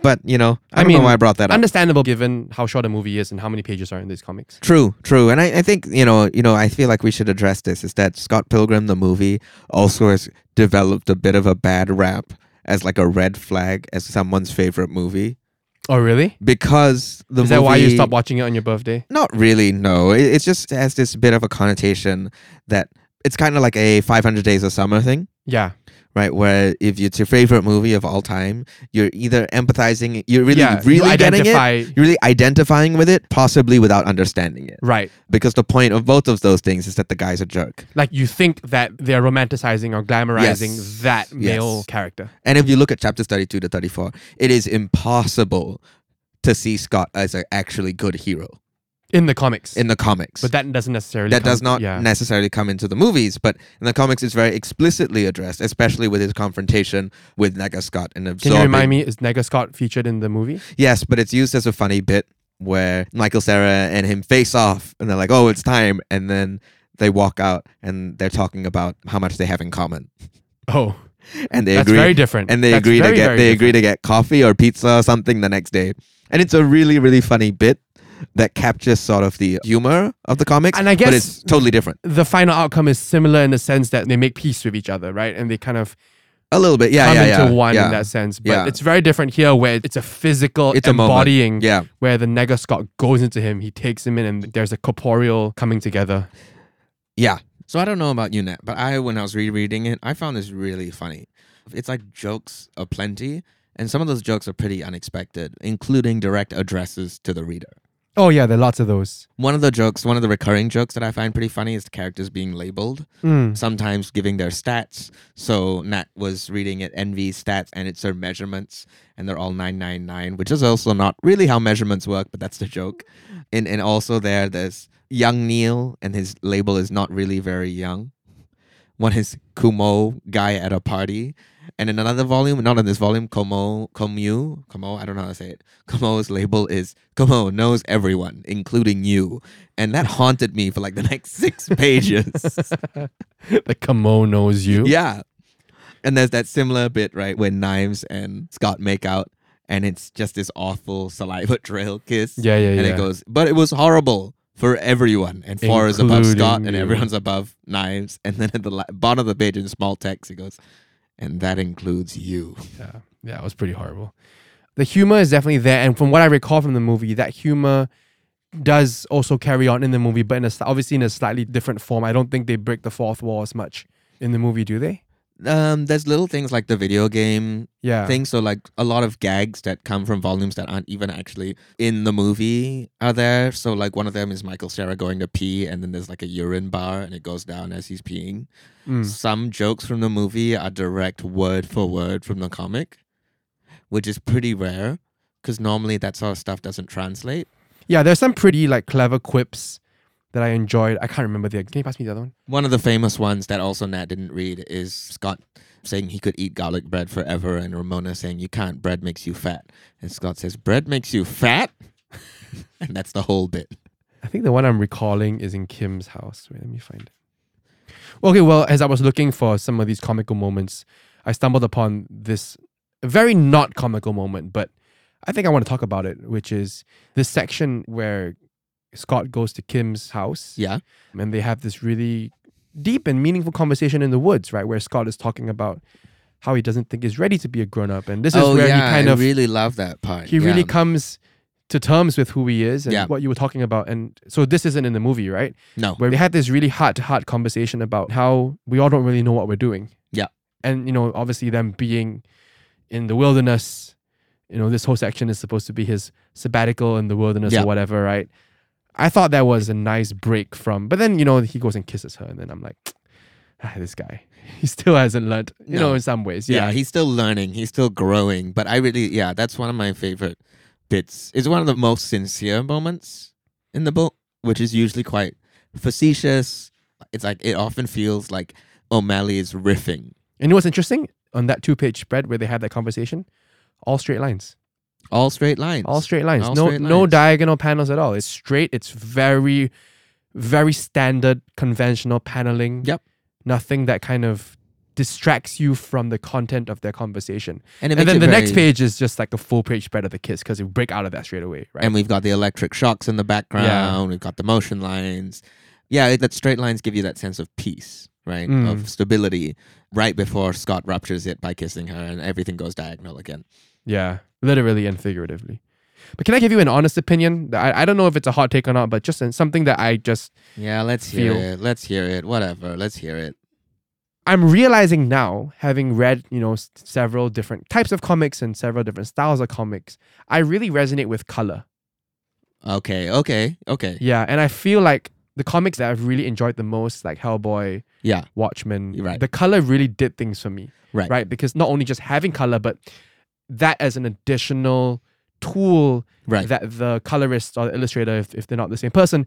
But you know, I, I don't know mean, why I brought that up. Understandable given how short a movie is and how many pages are in these comics. True, true, and I, I think you know, you know, I feel like we should address this. Is that Scott Pilgrim the movie also has developed a bit of a bad rap as like a red flag as someone's favorite movie Oh, really? because the is that why you stopped watching it on your birthday? Not really. No, it, it just has this bit of a connotation that it's kind of like a 500 Days of Summer thing. Yeah. Right, where if it's your favorite movie of all time, you're either empathizing, you're really, yeah. really you getting it, you're really identifying with it, possibly without understanding it. Right. Because the point of both of those things is that the guy's a jerk. Like you think that they're romanticizing or glamorizing Yes. that male Yes. character. And if you look at chapters 32 to 34, it is impossible to see Scott as an actually good hero In the comics. in the comics. but that doesn't necessarily that come- does not yeah. necessarily come into the movies, but in the comics, it's very explicitly addressed, especially with his confrontation with Nega Scott and Can you remind me, is Nega Scott featured in the movie? Yes, but it's used as a funny bit where Michael Cera and him face off, and they're like, "Oh, it's time," and then they walk out and they're talking about how much they have in common, Oh, and they that's agree, very different. and they That's agree to get very they agree to get coffee or pizza or something the next day, and it's a really really funny bit that captures sort of the humor of the comics, And I guess but it's totally different. The final outcome is similar in the sense that they make peace with each other, right? And they kind of A little bit, yeah, come yeah, into yeah, one yeah. in that sense. But Yeah. it's very different here where it's a physical It's a moment. embodying Yeah, where the Nega Scott goes into him, he takes him in, and there's a corporeal coming together. Yeah. So I don't know about you, Nat, but I, when I was rereading it, I found this really funny. It's like jokes aplenty, and some of those jokes are pretty unexpected, including direct addresses to the reader. Oh yeah, there are lots of those. One of the jokes, one of the recurring jokes that I find pretty funny is the characters being labeled, Mm. sometimes giving their stats. So Nat was reading it Envy's stats, and it's their measurements, and they're all 999, which is also not really how measurements work, but that's the joke. And, and also there, there's young Neil, and his label is not really very young. One is Kumo, guy at a party. And in another volume, not in this volume, Komo, Komu, Komo, I don't know how to say it. Komo's label is Komo knows everyone, including you. And that haunted me for like the next six pages. the Kamo knows you. yeah. And there's that similar bit, right, when Knives and Scott make out, and it's just this awful saliva trail kiss. Yeah, yeah, and yeah. it goes, but it was horrible for everyone. And four is above Scott, and everyone's above Knives. And then at the la- bottom of the page in small text, it goes, and that includes you. Yeah, yeah, it was pretty horrible. The humor is definitely there, and from what I recall from the movie, that humor does also carry on in the movie, but in a obviously in a slightly different form. I don't think they break the fourth wall as much in the movie, do they? Um, there's little things like the video game Yeah, thing. So like a lot of gags that come from volumes that aren't even actually in the movie are there. So like one of them is Michael Cera going to pee, and then there's like a urine bar, and it goes down as he's peeing. Mm. Some jokes from the movie are direct word for word from the comic, which is pretty rare because normally that sort of stuff doesn't translate. yeah. There's some pretty like clever quips that I enjoyed. I can't remember the. Can you pass me the other one? One of the famous ones that also Nat didn't read is Scott saying he could eat garlic bread forever, and Ramona saying you can't. Bread makes you fat, and Scott says bread makes you fat, and that's the whole bit. I think the one I'm recalling is in Kim's house. Wait, let me find it. Okay, well, as I was looking for some of these comical moments, I stumbled upon this very not comical moment, but I think I want to talk about it, which is this section where Scott goes to Kim's house Yeah, and they have this really deep and meaningful conversation in the woods, right? Where Scott is talking about how he doesn't think he's ready to be a grown up. And this is oh where yeah, he kind I of really love that part. he yeah. really comes to terms with who he is and Yeah. what you were talking about. And so this isn't in the movie, right? no, Where they had this really heart to heart conversation about how we all don't really know what we're doing. Yeah. And, you know, obviously them being in the wilderness, you know, this whole section is supposed to be his sabbatical in the wilderness or whatever, right? I thought that was a nice break from, but then, you know, he goes and kisses her and then I'm like, ah, this guy, he still hasn't learned, you know, in some ways. yeah, Yeah. he's still learning, he's still growing. But I really, yeah, that's one of my favorite bits. It's one of the most sincere moments in the book, which is usually quite facetious. It's like it often feels like O'Malley is riffing. and you know what's interesting? On that two page spread where they had that conversation, all straight lines. All straight lines. All straight lines. All no straight no diagonal panels at all. It's straight. It's very very standard conventional paneling. Yep. Nothing that kind of distracts you from the content of their conversation. And, And then the next page is just like a full page spread of the kiss because you break out of that straight away, right? And we've got the electric shocks in the background. We've got the motion lines. Yeah, it, that straight lines give you that sense of peace, right? Mm. Of stability right before Scott ruptures it by kissing her and everything goes diagonal again. Yeah, literally and figuratively. But can I give you an honest opinion? I, I don't know if it's a hot take or not, but just something that I just Yeah, let's hear it. Let's hear it. Whatever. Let's hear it. I'm realizing now, having read you know several different types of comics and several different styles of comics, I really resonate with color. Okay, okay, okay. Yeah, and I feel like the comics that I've really enjoyed the most, like Hellboy, Yeah, Watchmen, Right. the color really did things for me. right. right? Because not only just having color, but that as an additional tool Right. that the colorist or the illustrator, if, if they're not the same person,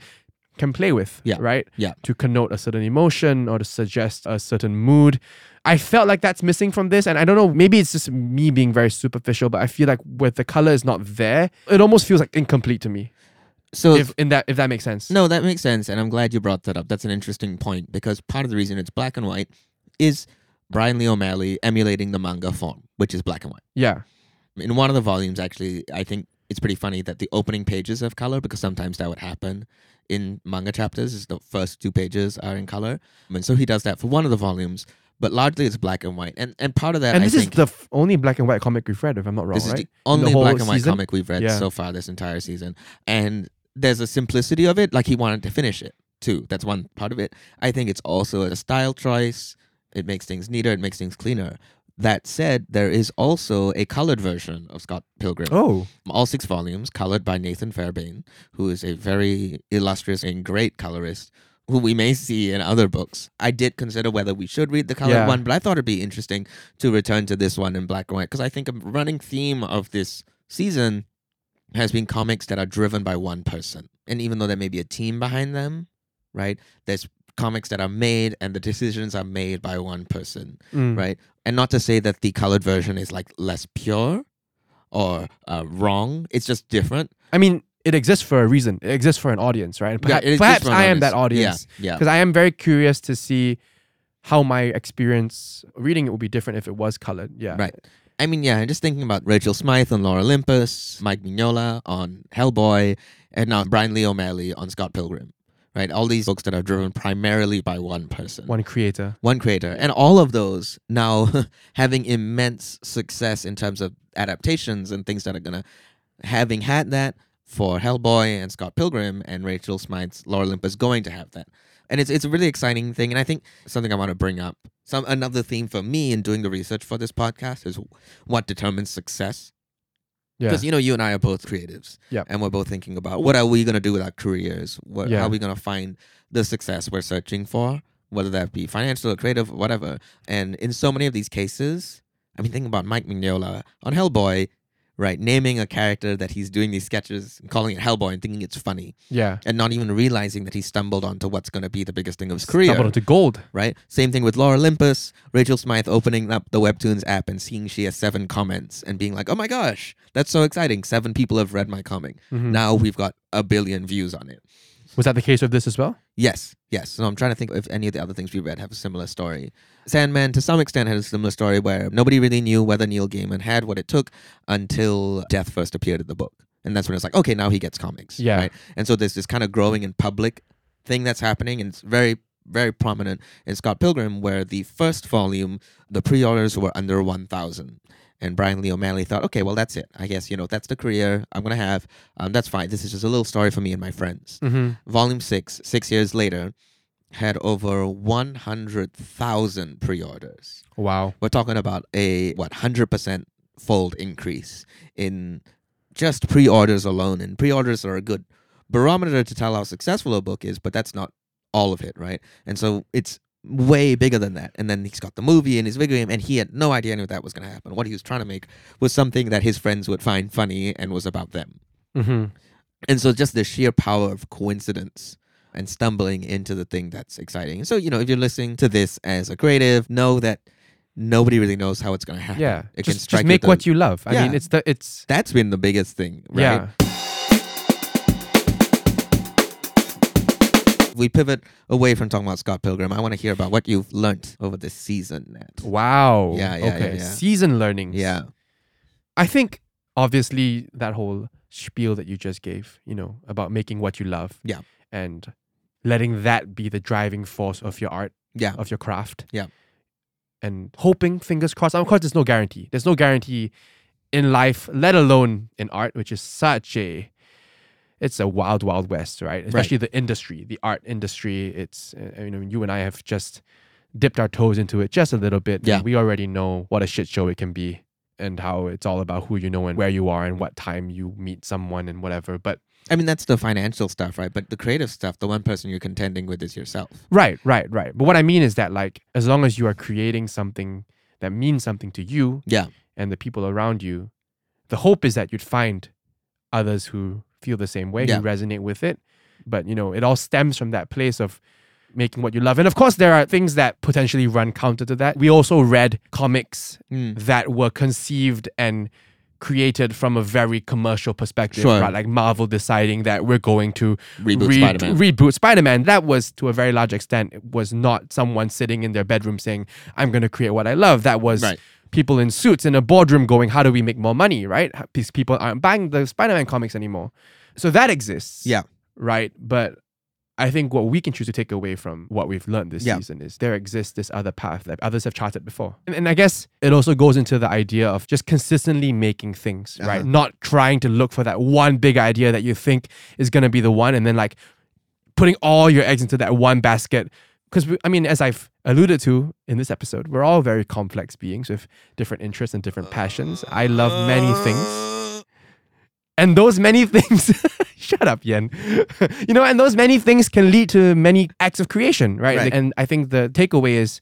can play with, Yeah, right? yeah. To connote a certain emotion or to suggest a certain mood. I felt like that's missing from this. And I don't know, maybe it's just me being very superficial, but I feel like with the color is not there, it almost feels like incomplete to me. so If in that if that makes sense. No, that makes sense, and I'm glad you brought that up. That's an interesting point because part of the reason it's black and white is Bryan Lee O'Malley emulating the manga form, which is black and white. Yeah. In one of the volumes, actually, I think it's pretty funny that the opening pages have color because sometimes that would happen in manga chapters. Is the first two pages are in color, and so he does that for one of the volumes. But largely, it's black and white, and and part of that, And I this is the f- only black and white comic we've read, if I'm not wrong, this is right? the the only whole black and white season? comic we've read Yeah. so far this entire season. And there's a simplicity of it, like he wanted to finish it too. That's one part of it. I think it's also a style choice. It makes things neater, it makes things cleaner. That said, there is also a colored version of Scott Pilgrim. Oh. All six volumes, colored by Nathan Fairbairn, who is a very illustrious and great colorist who we may see in other books. I did consider whether we should read the colored Yeah. one, but I thought it'd be interesting to return to this one in black and white because I think a running theme of this season has been comics that are driven by one person. And even though there may be a team behind them, right? There's comics that are made and the decisions are made by one person, Mm. right? And not to say that the colored version is like less pure or uh, wrong. It's just different. I mean, it exists for a reason. It exists for an audience, right? And perhaps exists perhaps I am that audience Yeah, yeah. because I am very curious to see how my experience reading it would be different if it was colored. Yeah. Right. I mean, yeah, I'm just thinking about Rachel Smythe on Lore Olympus, Mike Mignola on Hellboy, and now Bryan Lee O'Malley on Scott Pilgrim. Right? All these books that are driven primarily by one person. One creator. one creator and all of those now having immense success in terms of adaptations and things that are gonna having had that for Hellboy and Scott Pilgrim and Rachel Smythe's Lore Olympus going to have that. And it's it's a really exciting thing and I think something I want to bring up. Some another theme for me in doing the research for this podcast is what determines success. Yeah. Because you know, you and I are both creatives, and we're both thinking about what are we gonna do with our careers? What Yeah. how are we gonna find the success we're searching for, whether that be financial or creative, or whatever. And in so many of these cases, I mean, thinking about Mike Mignola on Hellboy, right? Naming a character that he's doing these sketches and calling it Hellboy and thinking it's funny, yeah. and not even realizing that he stumbled onto what's gonna be the biggest thing of his career Stumbled into gold. right? Same thing with Lore Olympus, Rachel Smythe opening up the Webtoons app and seeing she has seven comments and being like, oh my gosh, that's so exciting. Seven people have read my comic. Mhm. Now we've got a billion views on it. Was that the case with this as well? Yes, yes. So I'm trying to think if any of the other things we read have a similar story. Sandman, to some extent, had a similar story where nobody really knew whether Neil Gaiman had what it took until Death first appeared in the book. And that's when it's like, okay, now he gets comics. Yeah. Right? And so there's this kind of growing in public thing that's happening, and it's very, very prominent in Scott Pilgrim, where the first volume, the pre orders were under 1,000. And Bryan Lee O'Malley thought, okay, well, that's it. I guess, you know, that's the career I'm going to have. Um, that's fine. This is just a little story for me and my friends. Mm-hmm. Volume 6, six years later, had over 100,000 pre orders. Wow. We're talking about a, what, 100% fold increase in just pre orders alone. And pre orders are a good barometer to tell how successful a book is, but that's not all of it, right? And so it's way bigger than that. And then he's got the movie and his video game, and he had no idea any of that was going to happen. What he was trying to make was something that his friends would find funny and was about them. Mm-hmm. And so just the sheer power of coincidence and stumbling into the thing that's exciting. So, you know, if you're listening to this as a creative, know that nobody really knows how it's gonna happen. Yeah. it can just, strike just make at what you love. I mean, it's the it's That's been the biggest thing, right? yeah. We pivot away from talking about Scott Pilgrim. I want to hear about what you've learned over this season, Nat. Wow. Yeah, yeah, okay. yeah, yeah. Season learnings. Yeah, I think obviously that whole spiel that you just gave, you know, about making what you love. Yeah. And letting that be the driving force of your art, yeah, of your craft. Yeah. And hoping, fingers crossed. Of course, there's no guarantee. There's no guarantee in life, let alone in art, which is such a it's a wild, wild west, right? Especially the industry, the art industry. It's uh, you know, you and I have just dipped our toes into it just a little bit. Yeah. we already know what a shit show it can be, and how it's all about who you know and where you are and what time you meet someone and whatever. But I mean that's the financial stuff, right? But the creative stuff, the one person you're contending with is yourself. Right, right, right. But what I mean is that like as long as you are creating something that means something to you Yeah, and the people around you, the hope is that you'd find others who feel the same way, Yeah. who resonate with it. But you know, it all stems from that place of making what you love. And of course there are things that potentially run counter to that. We also read comics Mm. that were conceived and created from a very commercial perspective, Sure. right? Like Marvel deciding that we're going to Reboot re- Spider-Man. Reboot Spider-Man. That was to a very large extent it was not someone sitting in their bedroom saying, "I'm going to create what I love." That was Right. people in suits in a boardroom going, "How do we make more money?" Right? These people aren't buying the Spider-Man comics anymore, so that exists. Yeah. Right. But I think what we can choose to take away from what we've learned this Yeah. season is there exists this other path that others have charted before. And, and I guess it also goes into the idea of just consistently making things, right? Uh-huh. Not trying to look for that one big idea that you think is going to be the one and then like putting all your eggs into that one basket. Because, I mean, as I've alluded to in this episode, we're all very complex beings with different interests and different passions. I love many things. And those many things, shut up, Yan. you know, and those many things can lead to many acts of creation, right? Right. And I think the takeaway is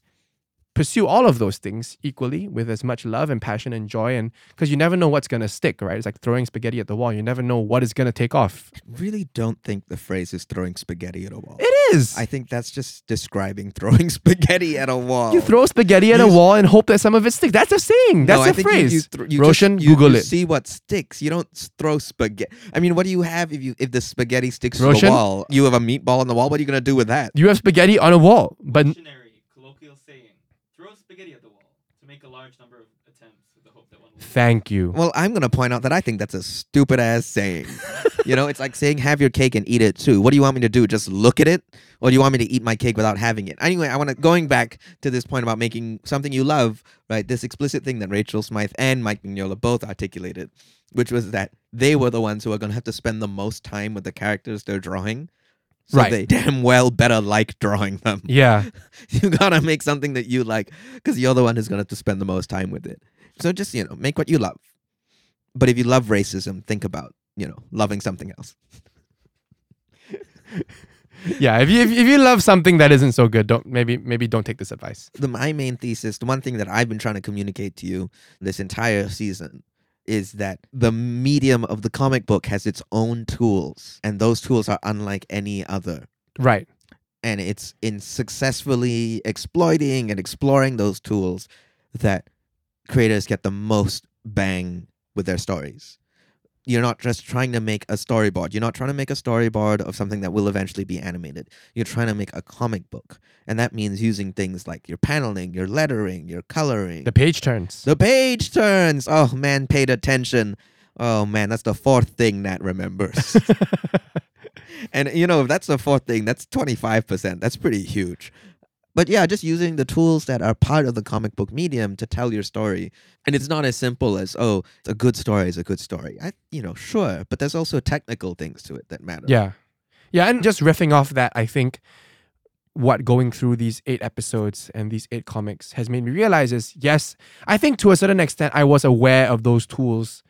pursue all of those things equally with as much love and passion and joy. And because you never know what's going to stick, right? It's like throwing spaghetti at the wall. You never know what is going to take off. really don't think the phrase is throwing spaghetti at a wall. It is. I think that's just describing throwing spaghetti at a wall. you throw spaghetti at a You- wall and hope that some of it sticks. That's a saying. That's no, a I think you- phrase. You, thr- you Roshan, just, you, Google you it. See what sticks. You don't throw spaghetti. I mean, what do you have if you if the spaghetti sticks to the wall? You have a meatball on the wall. What are you gonna do with that? you have spaghetti on a wall, but Dictionary, colloquial saying: throw spaghetti at the wall to make a large number of attempts with the hope that one will. thank you. Well, I'm gonna point out that I think that's a stupid ass saying. you know, it's like saying have your cake and eat it too. What do you want me to do? Just look at it, or do you want me to eat my cake without having it? Anyway, I want to going back to this point about making something you love, right? This explicit thing that Rachel Smythe and Mike Mignola both articulated, which was that they were the ones who are gonna have to spend the most time with the characters they're drawing. So Right. they damn well better like drawing them. Yeah. you gotta make something that you like because you're the one who's gonna have to spend the most time with it. So just you know, make what you love. But if you love racism, think about you know loving something else. Yeah. If you, if, if you love something that isn't so good, don't maybe maybe don't take this advice. The my main thesis, the one thing that I've been trying to communicate to you this entire season, is that the medium of the comic book has its own tools, and those tools are unlike any other. Right. and it's in successfully exploiting and exploring those tools that creators get the most bang with their stories. You're not just trying to make a storyboard. You're not trying to make a storyboard of something that will eventually be animated. You're trying to make a comic book. And that means using things like your paneling, your lettering, your coloring. The page turns. The page turns. Oh man, paid attention. Oh man, that's the fourth thing Nat remembers. and you know, if that's the fourth thing, that's 25%. That's pretty huge. But yeah, just using the tools that are part of the comic book medium to tell your story. And it's not as simple as, oh, it's a good story is a good story. I you know, sure, but there's also technical things to it that matter. Yeah. Yeah. And just riffing off that, I think what going through these eight episodes and these eight comics has made me realize is yes, I think to a certain extent I was aware of those tools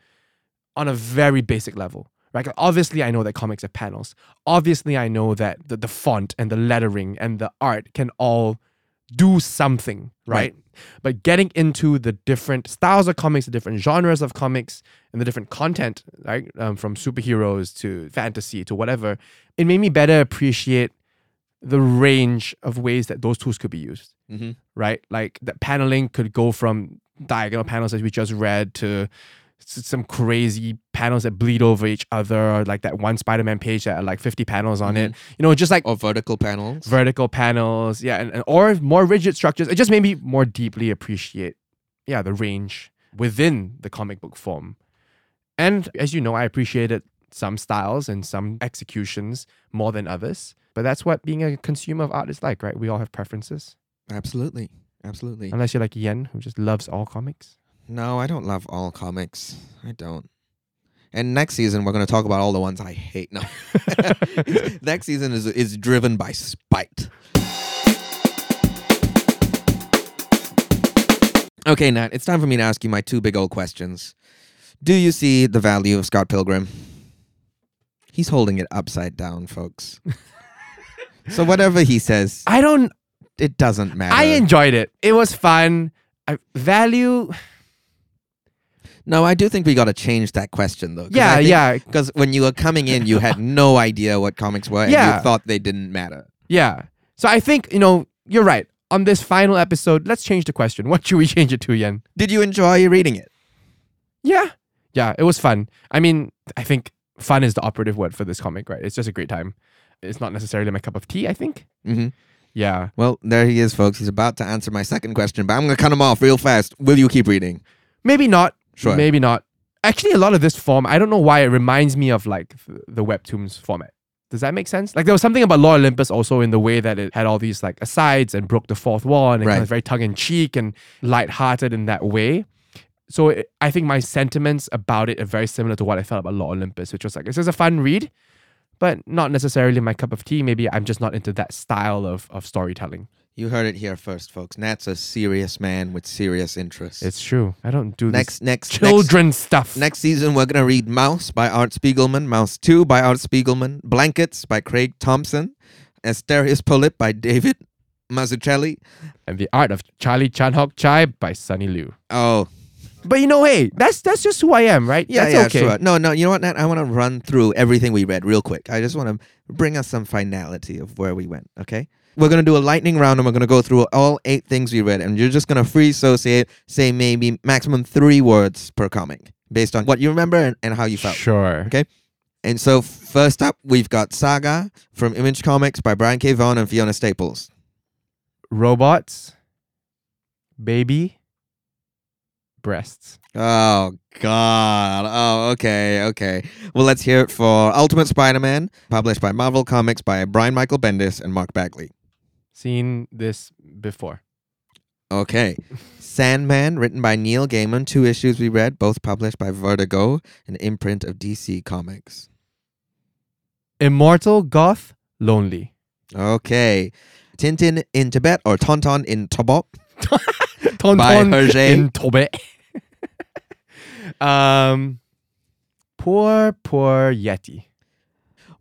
on a very basic level. Right? Obviously, I know that comics have panels. Obviously, I know that the, the font and the lettering and the art can all do something, right? But getting into the different styles of comics, the different genres of comics, and the different content, right, um, from superheroes to fantasy to whatever, it made me better appreciate the range of ways that those tools could be used, Mm-hmm. right? Like that paneling could go from diagonal panels as we just read to some crazy panels that bleed over each other, or like that one Spider-Man page that had like 50 panels on it. Mm-hmm. You know, just like Or vertical panels. vertical panels, yeah, and, and- or more rigid structures. It just made me more deeply appreciate, yeah, the range within the comic book form. And as you know, I appreciated some styles and some executions more than others. But that's what being a consumer of art is like, right? We all have preferences. Absolutely. Absolutely. Unless you're like Yan, who just loves all comics. No, I don't love all comics. I don't. And next season we're going to talk about all the ones I hate. No. next season is is driven by spite. Okay, Nat, it's time for me to ask you my two big old questions. Do you see the value of Scott Pilgrim? He's holding it upside down, folks. so whatever he says, I don't. it doesn't matter. I enjoyed it. It was fun. I value. No, I do think we got to change that question though. Yeah, yeah, Because when you were coming in, you had no idea what comics were, and Yeah. you thought they didn't matter. yeah. So I think you know you're right. On this final episode, let's change the question. What should we change it to, Yan? Did you enjoy reading it? Yeah. Yeah, it was fun. I mean, I think fun is the operative word for this comic, right? It's just a great time. It's not necessarily my cup of tea, I think. Mm-hmm. Yeah. Well, there he is, folks. He's about to answer my second question, but I'm gonna cut him off real fast. Will you keep reading? Maybe not. Sure. Maybe not. Actually, a lot of this form, I don't know why it reminds me of like the Webtoons format. Does that make sense? Like there was something about Lore Olympus also in the way that it had all these like asides and broke the fourth wall and it kind Right. of very tongue in cheek and light-hearted in that way. So it, I think my sentiments about it are very similar to what I felt about Lore Olympus, which was like this is a fun read, but not necessarily my cup of tea. Maybe I'm just not into that style of of storytelling. You heard it here first, folks. Nat's a serious man with serious interests. It's true. I don't do next, next, children stuff. Next, next season, we're gonna read Maus by Art Spiegelman, Maus Two by Art Spiegelman, Blankets by Craig Thompson, Asterios Polyp by David Mazzucchelli. and the art of Charlie Chan Hock Chye by Sonny Liew. Oh, But you know, hey, that's that's just who I am, right? Yeah, that's yeah, okay. sure. No, no, you know what, Nat? I want to run through everything we read real quick. I just want to bring us some finality of where we went, okay? We're going to do a lightning round and we're going to go through all eight things we read, and you're just going to free associate, say maybe maximum three words per comic based on what you remember and, and how you felt. Sure. Okay. And so, first up, we've got Saga from Image Comics by Brian K. Vaughan and Fiona Staples. Robots, baby, breasts. Oh God! Oh, okay, okay. Well, let's hear it for Ultimate Spider-Man, published by Marvel Comics by Brian Michael Bendis and Mark Bagley. Seen this before. Okay, Sandman, written by Neil Gaiman, two issues we read, both published by Vertigo, an imprint of DC Comics. Immortal Goth Lonely. Okay, Tintin in Tibet or Tonton in Tobot Tonton by Hergé. in Tibet. um, poor, poor Yeti.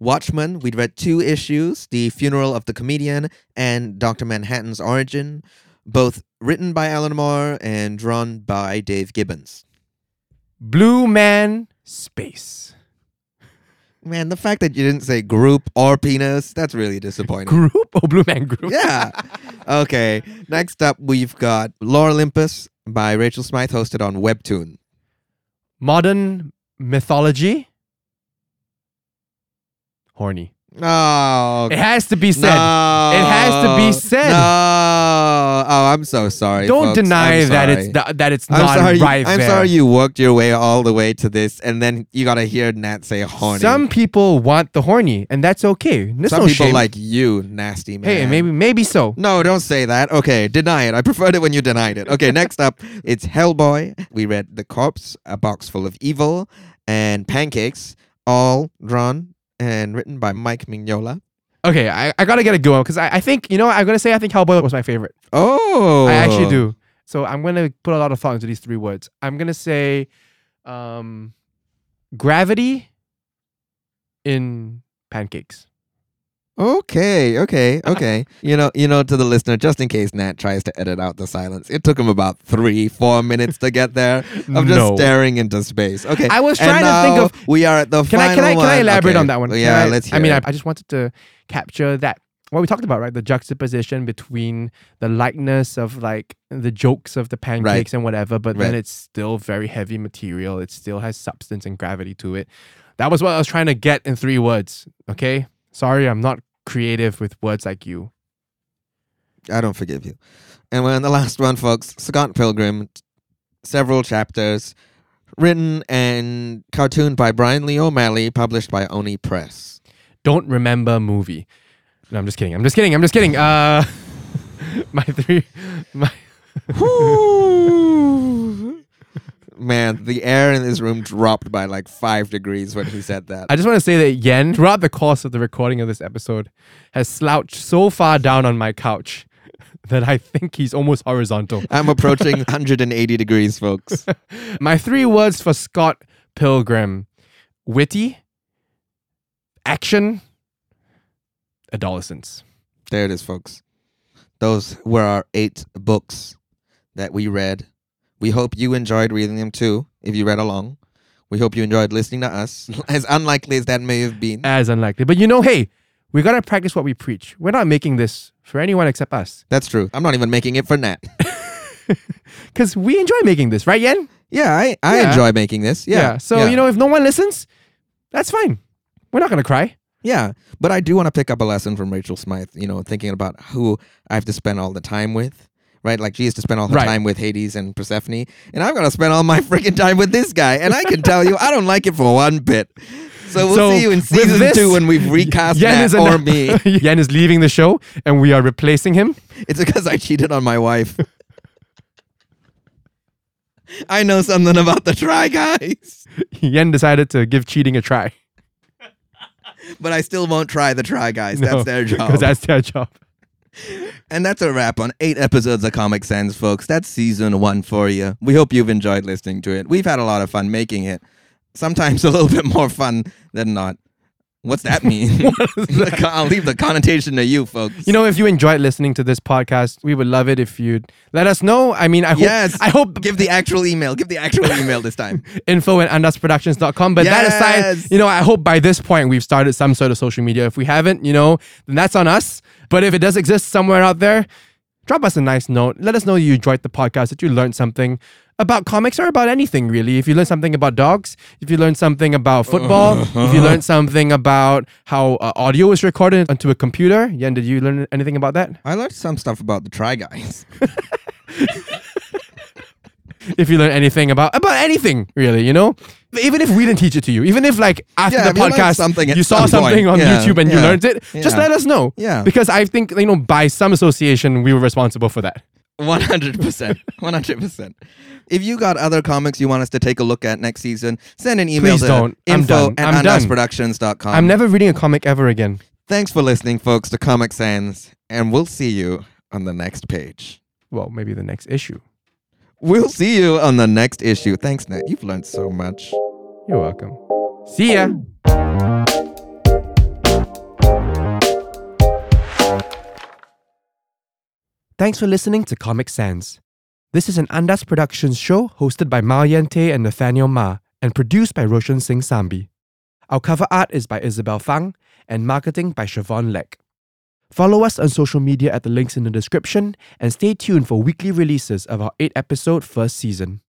Watchmen, we'd read two issues The Funeral of the Comedian and Dr. Manhattan's Origin, both written by Alan Moore and drawn by Dave Gibbons. Blue Man Space. Man, the fact that you didn't say group or penis, that's really disappointing. Group? Oh, Blue Man Group. yeah. Okay. Next up, we've got Lore Olympus by Rachel Smythe, hosted on Webtoon. Modern mythology. Horny. Oh, It has to be said. No. It has to be said. No. Oh, I'm so sorry. Don't folks. deny I'm that sorry. it's th- that it's not sorry. right you, I'm there. sorry you worked your way all the way to this, and then you gotta hear Nat say horny. Some people want the horny, and that's okay. There's Some no people shame. like you, nasty man. Hey, maybe maybe so. No, don't say that. Okay, deny it. I preferred it when you denied it. Okay, next up, it's Hellboy. We read The Corpse, A Box Full of Evil, and Pancakes, all drawn and written by Mike Mignola. Okay, I, I gotta get a good one because I, I think you know I'm gonna say I think Hellboy was my favorite. Oh, I actually do. So I'm gonna put a lot of thought into these three words. I'm gonna say, um, gravity in pancakes. Okay, okay, okay. you know, you know, to the listener, just in case Nat tries to edit out the silence, it took him about three, four minutes to get there I'm just No. staring into space. Okay, I was and trying to think now of- We are at the Can I can I can I one. elaborate Okay. on that one? Can Yeah, I- let's hear. I mean, I, it. I just wanted to capture that what we talked about, right? The juxtaposition between the lightness of like the jokes of the pancakes and whatever, but then Right. it's still very heavy material. It still has substance and gravity to it. That was what I was trying to get in three words. Okay. Sorry, I'm not creative with words like you. I don't forgive you. And we're on the last one, folks. Scott Pilgrim, several chapters, written and cartooned by Bryan Lee O'Malley, published by Oni Press. Don't remember movie. No, I'm just kidding. I'm just kidding. I'm just kidding. Uh, my three, my Man, the air in this room dropped by like five degrees when he said that. I just want to say that Yan, throughout the course of the recording of this episode, has slouched so far down on my couch that I think he's almost horizontal. I'm approaching 180 degrees, folks. My three words for Scott Pilgrim witty, action, adolescence. There it is, folks. Those were our eight books that we read. We hope you enjoyed reading them too, if you read along. We hope you enjoyed listening to us, as unlikely as that may have been. As unlikely. But you know, hey, we got to practice what we preach. We're not making this for anyone except us. That's true. I'm not even making it for Nat. Because we enjoy making this, right, Yan? Yeah, I, I Yeah. enjoy making this. Yeah. So, yeah. you know, if no one listens, that's fine. We're not going to cry. Yeah, but I do want to pick up a lesson from Rachel Smythe, you know, thinking about who I have to spend all the time with, right? Like she has to spend all her Right. time with Hades and Persephone, and I'm to spend all my freaking time with this guy. And I can tell you, I don't like it for one bit. So we'll So, see you in season this, two when we've recast Yan Nat is or me. Yan is leaving the show and we are replacing him. It's because I cheated on my wife. I know something about the Try Guys, Yan decided to give cheating a try. but I still won't try the Try Guys. That's their job. Because that's their job. And that's a wrap on eight episodes of Comic Sans, folks. That's season one for you. We hope you've enjoyed listening to it. We've had a lot of fun making it. Sometimes a little bit more fun than not. What's that mean? Con- I'll leave the connotation to you, folks. You know, if you enjoyed listening to this podcast, we would love it if you'd let us know. I mean, I hope, yes. I hope Give the actual email. Give the actual email this time. info at andasproductions.com. But that aside, you know, I hope by this point we've started some sort of social media. If we haven't, you know, then that's on us. But if it does exist somewhere out there, drop us a nice note. Let us know you enjoyed the podcast, that you learned something about comics or about anything really. If you learned something about dogs, if you learned something about football, if you learned something about how uh, audio is recorded onto a computer, Yan, did you learn anything about that? I learned some stuff about the Try Guys. if you learn anything about about anything really you know even if we didn't teach it to you even if like after Yeah, the podcast something you saw some point. something on Yeah, youtube and you learned it just let us know Yeah. because i think you know by some association we were responsible for that 100%. 100%. If you got other comics you want us to take a look at next season, send an email Please to don't. I'm info done. at I'm done. i'm never reading a comic ever again Thanks for listening, folks, to Comic Sans, and we'll see you on the next page. well maybe the next issue We'll see you on the next issue. Thanks, Nat. You've learned so much. You're welcome see ya Thanks for listening to Comic Sans. This is an Andas Productions show hosted by Myle Yan Tay and Nathaniel Mah and produced by Roshan Singh Sambhi. Our cover art is by Isabel Fang and marketing by Shevon Leck. Follow us on social media at the links in the description and stay tuned for weekly releases of our 8 episode first season.